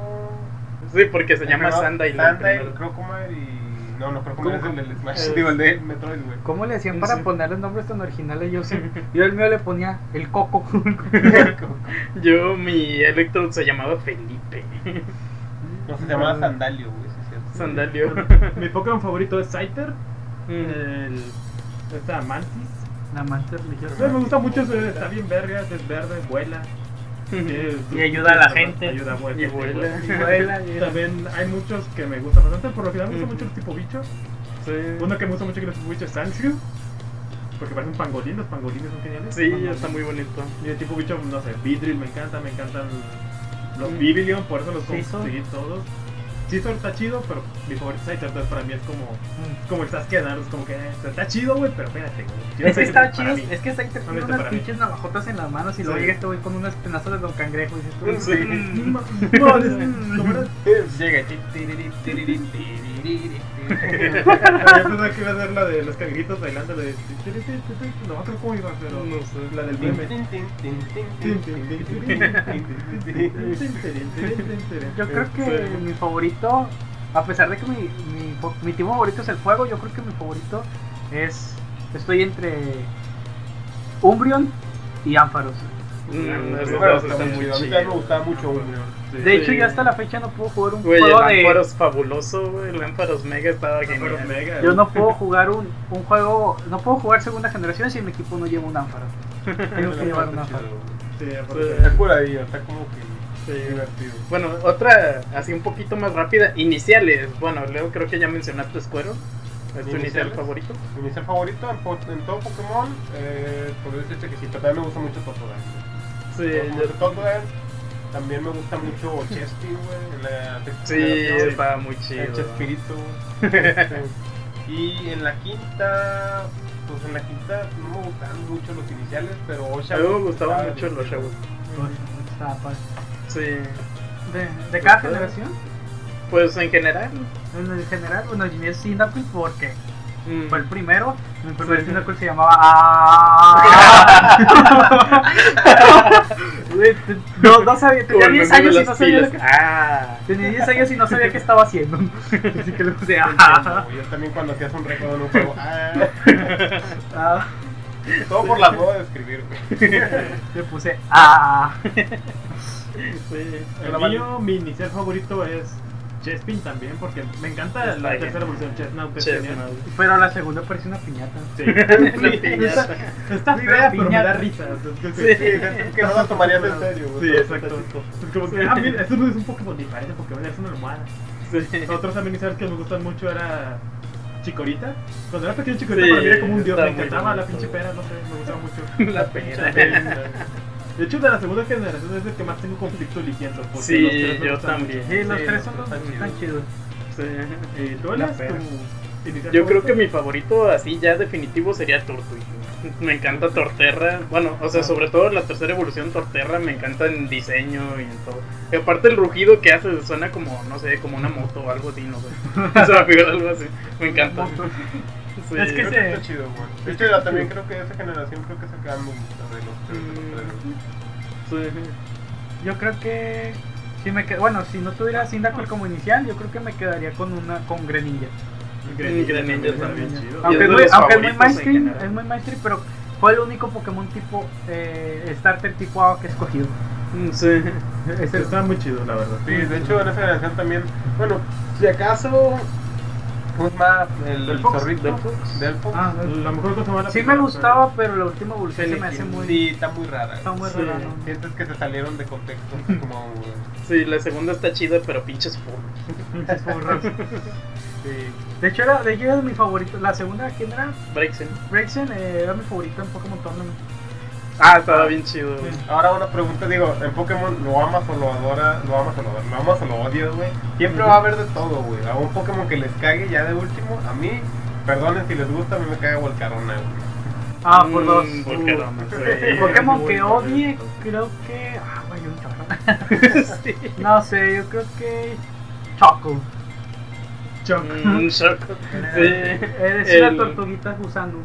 Sí, porque se el llama Sandile, primero. Crocomire y. No, no, Crocomire es ¿Cómo? el del Smash. Es- Digo, el de Metroid, güey. ¿Cómo le hacían para ponerle nombres tan originales? Yo sí. [LAUGHS] Yo el mío le ponía el coco. [LAUGHS] Yo, mi Electrode se llamaba Felipe. No, se llamaba Sandalio, güey, sí, es cierto. Sandalio. [LAUGHS] Mi Pokémon favorito es Scyther. Mm. El, esta Mantis. La Master Sí, me religiosa. gusta mucho, ese, está bien vergas, es verde, vuela. [LAUGHS] Y ayuda a la gente. Ayuda a vuelta, Y vuela. Y [LAUGHS] vuela, y- También hay muchos que me gustan bastante. Por lo general me gusta mucho el tipo bicho. Sí. Uno que me gusta mucho que es el tipo bicho es Sanshu. Porque parece un pangolín. Los pangolines son geniales. Sí, está muy bonito. Y el tipo bicho, no sé, Vidril me encanta. Me encantan los Mm. Bibilion. Por eso los conseguí todos. Scizor está chido, pero mi favorito es entonces para mí es como, como Sasuke Naruto, es como que eh, está chido, güey, pero espérate, güey. Es que está chido, mí. es que está tiene unas pinches navajotas en las manos y luego llega este güey con unos tenazos de Don Cangrejo y dices tú, Sí. "Mm". ¿no? Llega. Yo iba a ser la del. Yo creo que mi favorito, a pesar de que mi, mi, tipo favorito es el fuego, yo creo que mi favorito es. Estoy entre. Umbrion y Ánfaros. Me mucho Sí. De hecho, Sí. ya hasta la fecha no puedo jugar un Güey, juego el de. Ampharos fabuloso, güey. El Ampharos Mega estaba genial. Mega, Yo no [LAUGHS] puedo jugar un, un juego. No puedo jugar segunda generación si mi equipo no lleva un Ampharos. Tengo que llevar un Ampharos. Sí, Está curadillo, está como que Sí. divertido. Bueno, otra así un poquito más rápida. Iniciales. Bueno, Leo, creo que ya mencionaste Squirtle. ¿Es tu inicial favorito? Mi inicial favorito en, po- en todo Pokémon, eh, podría decirte que sí, pero también me gusta mucho Totodile. Sí, yo- Totodile. También me gusta mucho Chesty, güey, la sí, estaba muy chido. El Chespirito. Este, y en la quinta, pues en la quinta no me gustaban mucho los iniciales, pero Osha. A mí me gustaban mucho los. Está padre. Sí. De, de cada generación, Pues en general. en el general, bueno, mío es Cyndaquil porque mm, fue el primero. Mi primer Sí. Cyndaquil se llamaba. No, no sabía, tenía con 10 el años y no sabía lo que. Ah. Tenía 10 años y no sabía qué estaba haciendo. [LAUGHS] Así que le puse. Ah. Yo también cuando hacías un récord en un juego. [LAUGHS] Ah, Ah. todo por la moda de escribir, güey. [LAUGHS] Le puse. Ah. Sí. El mío, mi inicial favorito es Chespin también, porque me encanta Está la bien. tercera evolución. Chestnut es Chestnut. genial. Pero la segunda parece una piñata. Sí. [LAUGHS] Una piñata. Está Digo, fea, pero me piñata. da risa. Sí. que no lo tomarías en serio, güey. Sí, exacto. Es como que, ah, mira, esto no es un Pokémon diferente, Pokémon es una almohada. Sí. Otros también iniciales que me gustan mucho era Chicorita. Cuando era pequeño Chicorita Sí, para mí era como un dios, me encantaba la pinche pera, no sé, me gustaba mucho. [LAUGHS] La pinche pera. De hecho, de la segunda generación es el que más tengo conflicto eligiendo. porque Sí, los tres yo también. Sí, los tres son los están chidos. chidos. Sí. ¿Y tú, tu inicial Yo creo que mi favorito así ya definitivo sería Turtwig. [LAUGHS] Me encanta Torterra. Bueno, o sea, sobre todo la tercera evolución Torterra me encanta en diseño y en todo. Y aparte el rugido que hace suena como, no sé, como una moto o algo así, no sé. [LAUGHS] Se me figura algo así. Me encanta. Sí. Es que Creo se- que está chido, güey. De hecho, yo también creo que esa generación creo que se quedan me gusta de los tres. de los tres. Sí. Yo creo que. Si me qued- bueno, si no tuviera Cyndaquil como inicial, yo creo que me quedaría con una con Greninja. Greninja Greninja está bien también. chido. es Aunque, es muy, aunque es muy mainstream, general. es muy mainstream, pero fue el único Pokémon tipo eh, Starter tipo agua que he escogido. Mm, Sí. Está muy chido, la verdad. Sí, de hecho, en esa generación también. Bueno, si acaso. ¿Cómo se llama? El Delphox. zorrito. Delphox. Delphox. Ah, La mejor cosa mala sí me gustaba, pero la última evolución se me hace muy. Sí, está muy rara. Está muy Sí. rara, ¿no? Sientes que se salieron de contexto. [LAUGHS] como. Sí, la segunda está chida, pero pinches furros. [LAUGHS] Pinches furros. Sí. De hecho, era, de hecho era mi favorito. La segunda, ¿quién era? Braixen. Braixen eh, era mi favorito en Pokémon Tournament. Ah, estaba bien chido. güey. Ahora una pregunta, digo, en Pokémon lo amas o lo adoras, lo amas o lo adoras, lo amas o lo odias, güey. Siempre va a haber de todo, güey. A un Pokémon que les cague ya de último, a mí, perdonen si les gusta, a mí me caga Volcarona, güey. Ah, por Mm, dos. Volcarona, sí. [LAUGHS] Pokémon que odie, creo que. Ah, güey, un chorro. [LAUGHS] sí. No sé, yo creo que. Choco. Mm, Choco. [LAUGHS] Sí. Es El- una tortuguita gusano.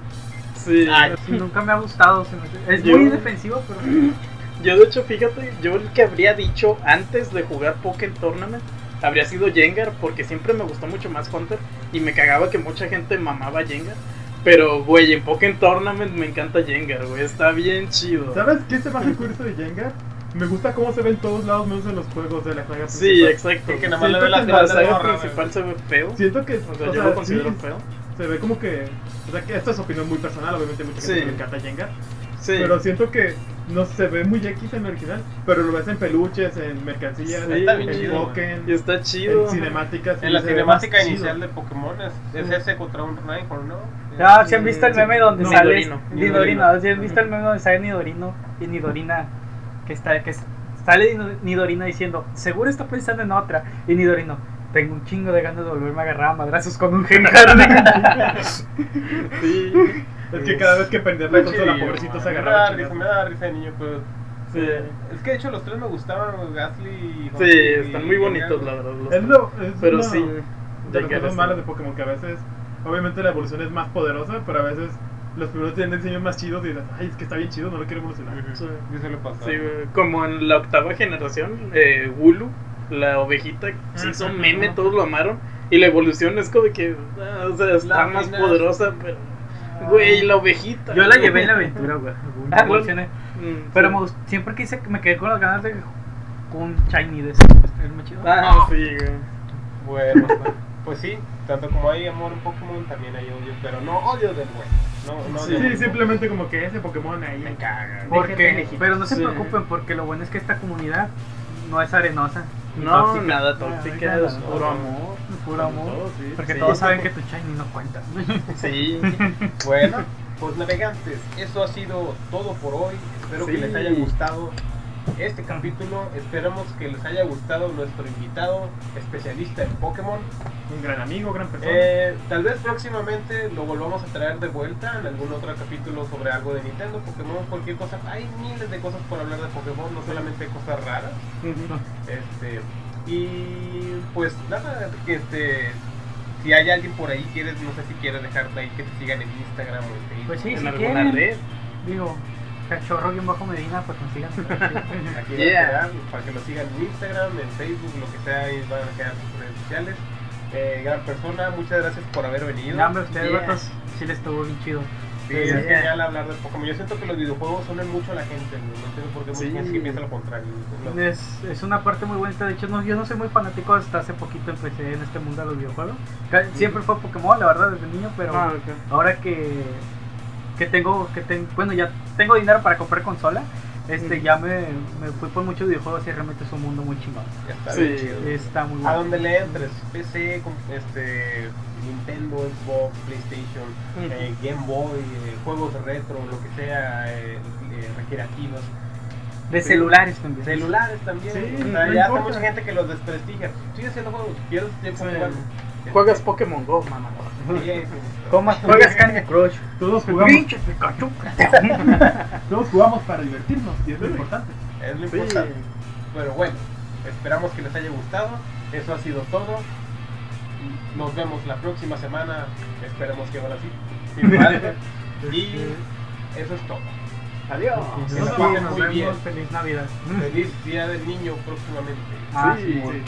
Sí. Ay. Nunca me ha gustado. Es Yo- muy defensivo, pero. [CLEARS THROAT] Yo de hecho, fíjate, yo el que habría dicho antes de jugar Pokémon Tournament habría sido Jengar, porque siempre me gustó mucho más Hunter y me cagaba que mucha gente mamaba Jengar. Pero, güey, en Pokémon Tournament me encanta Jengar, güey, está bien chido. ¿Sabes qué se me hace curioso de Jengar? Me gusta cómo se ve en todos lados, menos en los juegos de la saga Sí, principal. exacto. Sí, que nada más le Siento ve la que La saga principal se ve feo. Siento que, O sea, o yo sea, lo considero sí, feo. se ve como que, o sea, que esto es opinión muy personal, obviamente mucha gente Sí. le encanta Jengar. Sí. pero siento que no se ve muy X en el original, pero lo ves en peluches, en mercancías, Sí, en está bien chido, Pokémon, Y está chido. en cinemáticas. En la se cinemática inicial chido. de Pokémon es, es ese contra un Rhyhorn, ¿no? Ah, ¿se han visto el meme donde No, sale Nidorino. Nidorino? ¿Sí han visto el meme donde sale Nidorino y Nidorina que está que sale Nido- Nidorina diciendo, "Seguro está pensando en otra." Y Nidorino, "Tengo un chingo de ganas de volverme a agarrar a madrazos con un Gengar." [LAUGHS] Sí. Es que cada vez que prendía la consola, pobrecito se Me agarraba. da a risa, me da risa de niño, pero. Sí. Es que de hecho los tres me gustaban, Gasly y. Sí, están muy bonitos, la verdad. los Es lo, es Pero una sí. de las ya cosas malas de Pokémon que a veces, obviamente la evolución es más poderosa, pero a veces los primeros tienen diseños más chidos y dices, ay, es que está bien chido, no lo quiero evolucionar. Sí. Sí, se lo pasó. Sí, güey, como en la octava generación, eh, Wooloo, la ovejita, se hizo meme, todos lo amaron. Y la evolución es como que, ah, o sea, está La más mina- poderosa, pero. Güey, la ovejita. Yo la güey. llevé en la aventura, güey. Ah. Mm, Pero sí. me siempre quise que me quedé con las ganas de un shiny de ese. Es muy chido. Ah, sí, güey. Bueno, pues sí, tanto como hay amor en Pokémon, también hay odio, pero no odio del bueno. No, no Sí, simplemente como que ese Pokémon ahí. Me caga. Porque, pero no se Sí. preocupen porque lo bueno es que esta comunidad no es arenosa. No, tóxica. nada tóxica, es puro amor. Puro amor. Todo, sí. Porque Sí. todos saben que tu shiny no cuenta. [LAUGHS] Sí. [LAUGHS] Bueno, pues navegantes, eso ha sido todo por hoy. Espero que les haya gustado este capítulo. Esperamos que les haya gustado nuestro invitado especialista en Pokémon. Un gran amigo, gran persona. Eh, tal vez próximamente lo volvamos a traer de vuelta en algún otro capítulo sobre algo de Nintendo, Pokémon, cualquier cosa. Hay miles de cosas por hablar de Pokémon, no solamente cosas raras. Este, y pues nada, que este, si hay alguien por ahí, quieres, no sé si quieres dejarte ahí que te sigan en Instagram o en Facebook. Pues sí, en si alguna quieren. red. Digo, cachorro bien bajo Medina, pues consigan. [LAUGHS] Aquí Yeah. va a quedar, para que lo sigan en Instagram, en Facebook, lo que sea, ahí van a quedar sus redes sociales. Eh, gran persona, muchas gracias por haber venido. No, hombre, ustedes, Yeah. vatos, sí les estuvo bien chido. Sí, es genial hablar de Pokémon. Yo siento que los videojuegos unen mucho a la gente, no entiendo por qué mucha Sí. gente piensa lo contrario. No. Es, es una parte muy bonita. De hecho, no, yo no soy muy fanático. Hasta hace poquito empecé en este mundo de los videojuegos. Siempre fue Pokémon, la verdad, desde niño. Pero Ah, ahora que, que tengo, que ten- bueno, ya tengo dinero para comprar consola. Este, ya me, me fui por muchos videojuegos y realmente es un mundo muy chingón. Está Sí. chido. Está muy A bueno. donde le entres, PC, este, Nintendo, Xbox, PlayStation, eh, Game Boy, eh, juegos retro, lo que sea, eh, eh, recreativos. De celulares también. Celulares también. Sí, o sea, no ya hay importa. mucha gente que los desprestigia. Sigue haciendo juegos, pierdes tiempo Sí. jugando. Juegas Pokémon Go, mamá. ¿Cómo juegas Candy Crush? Todos jugamos, Pinche [LAUGHS] Pikachu. todos jugamos para divertirnos y es lo importante. Es lo Sí. importante. Pero bueno, esperamos que les haya gustado. Eso ha sido todo. Nos vemos la próxima semana. Esperemos que ahora sí. [LAUGHS] y eso es todo. Adiós. Nos vemos, bien. Feliz Navidad. Feliz Día del Niño próximamente. Ah, Sí, sí. sí.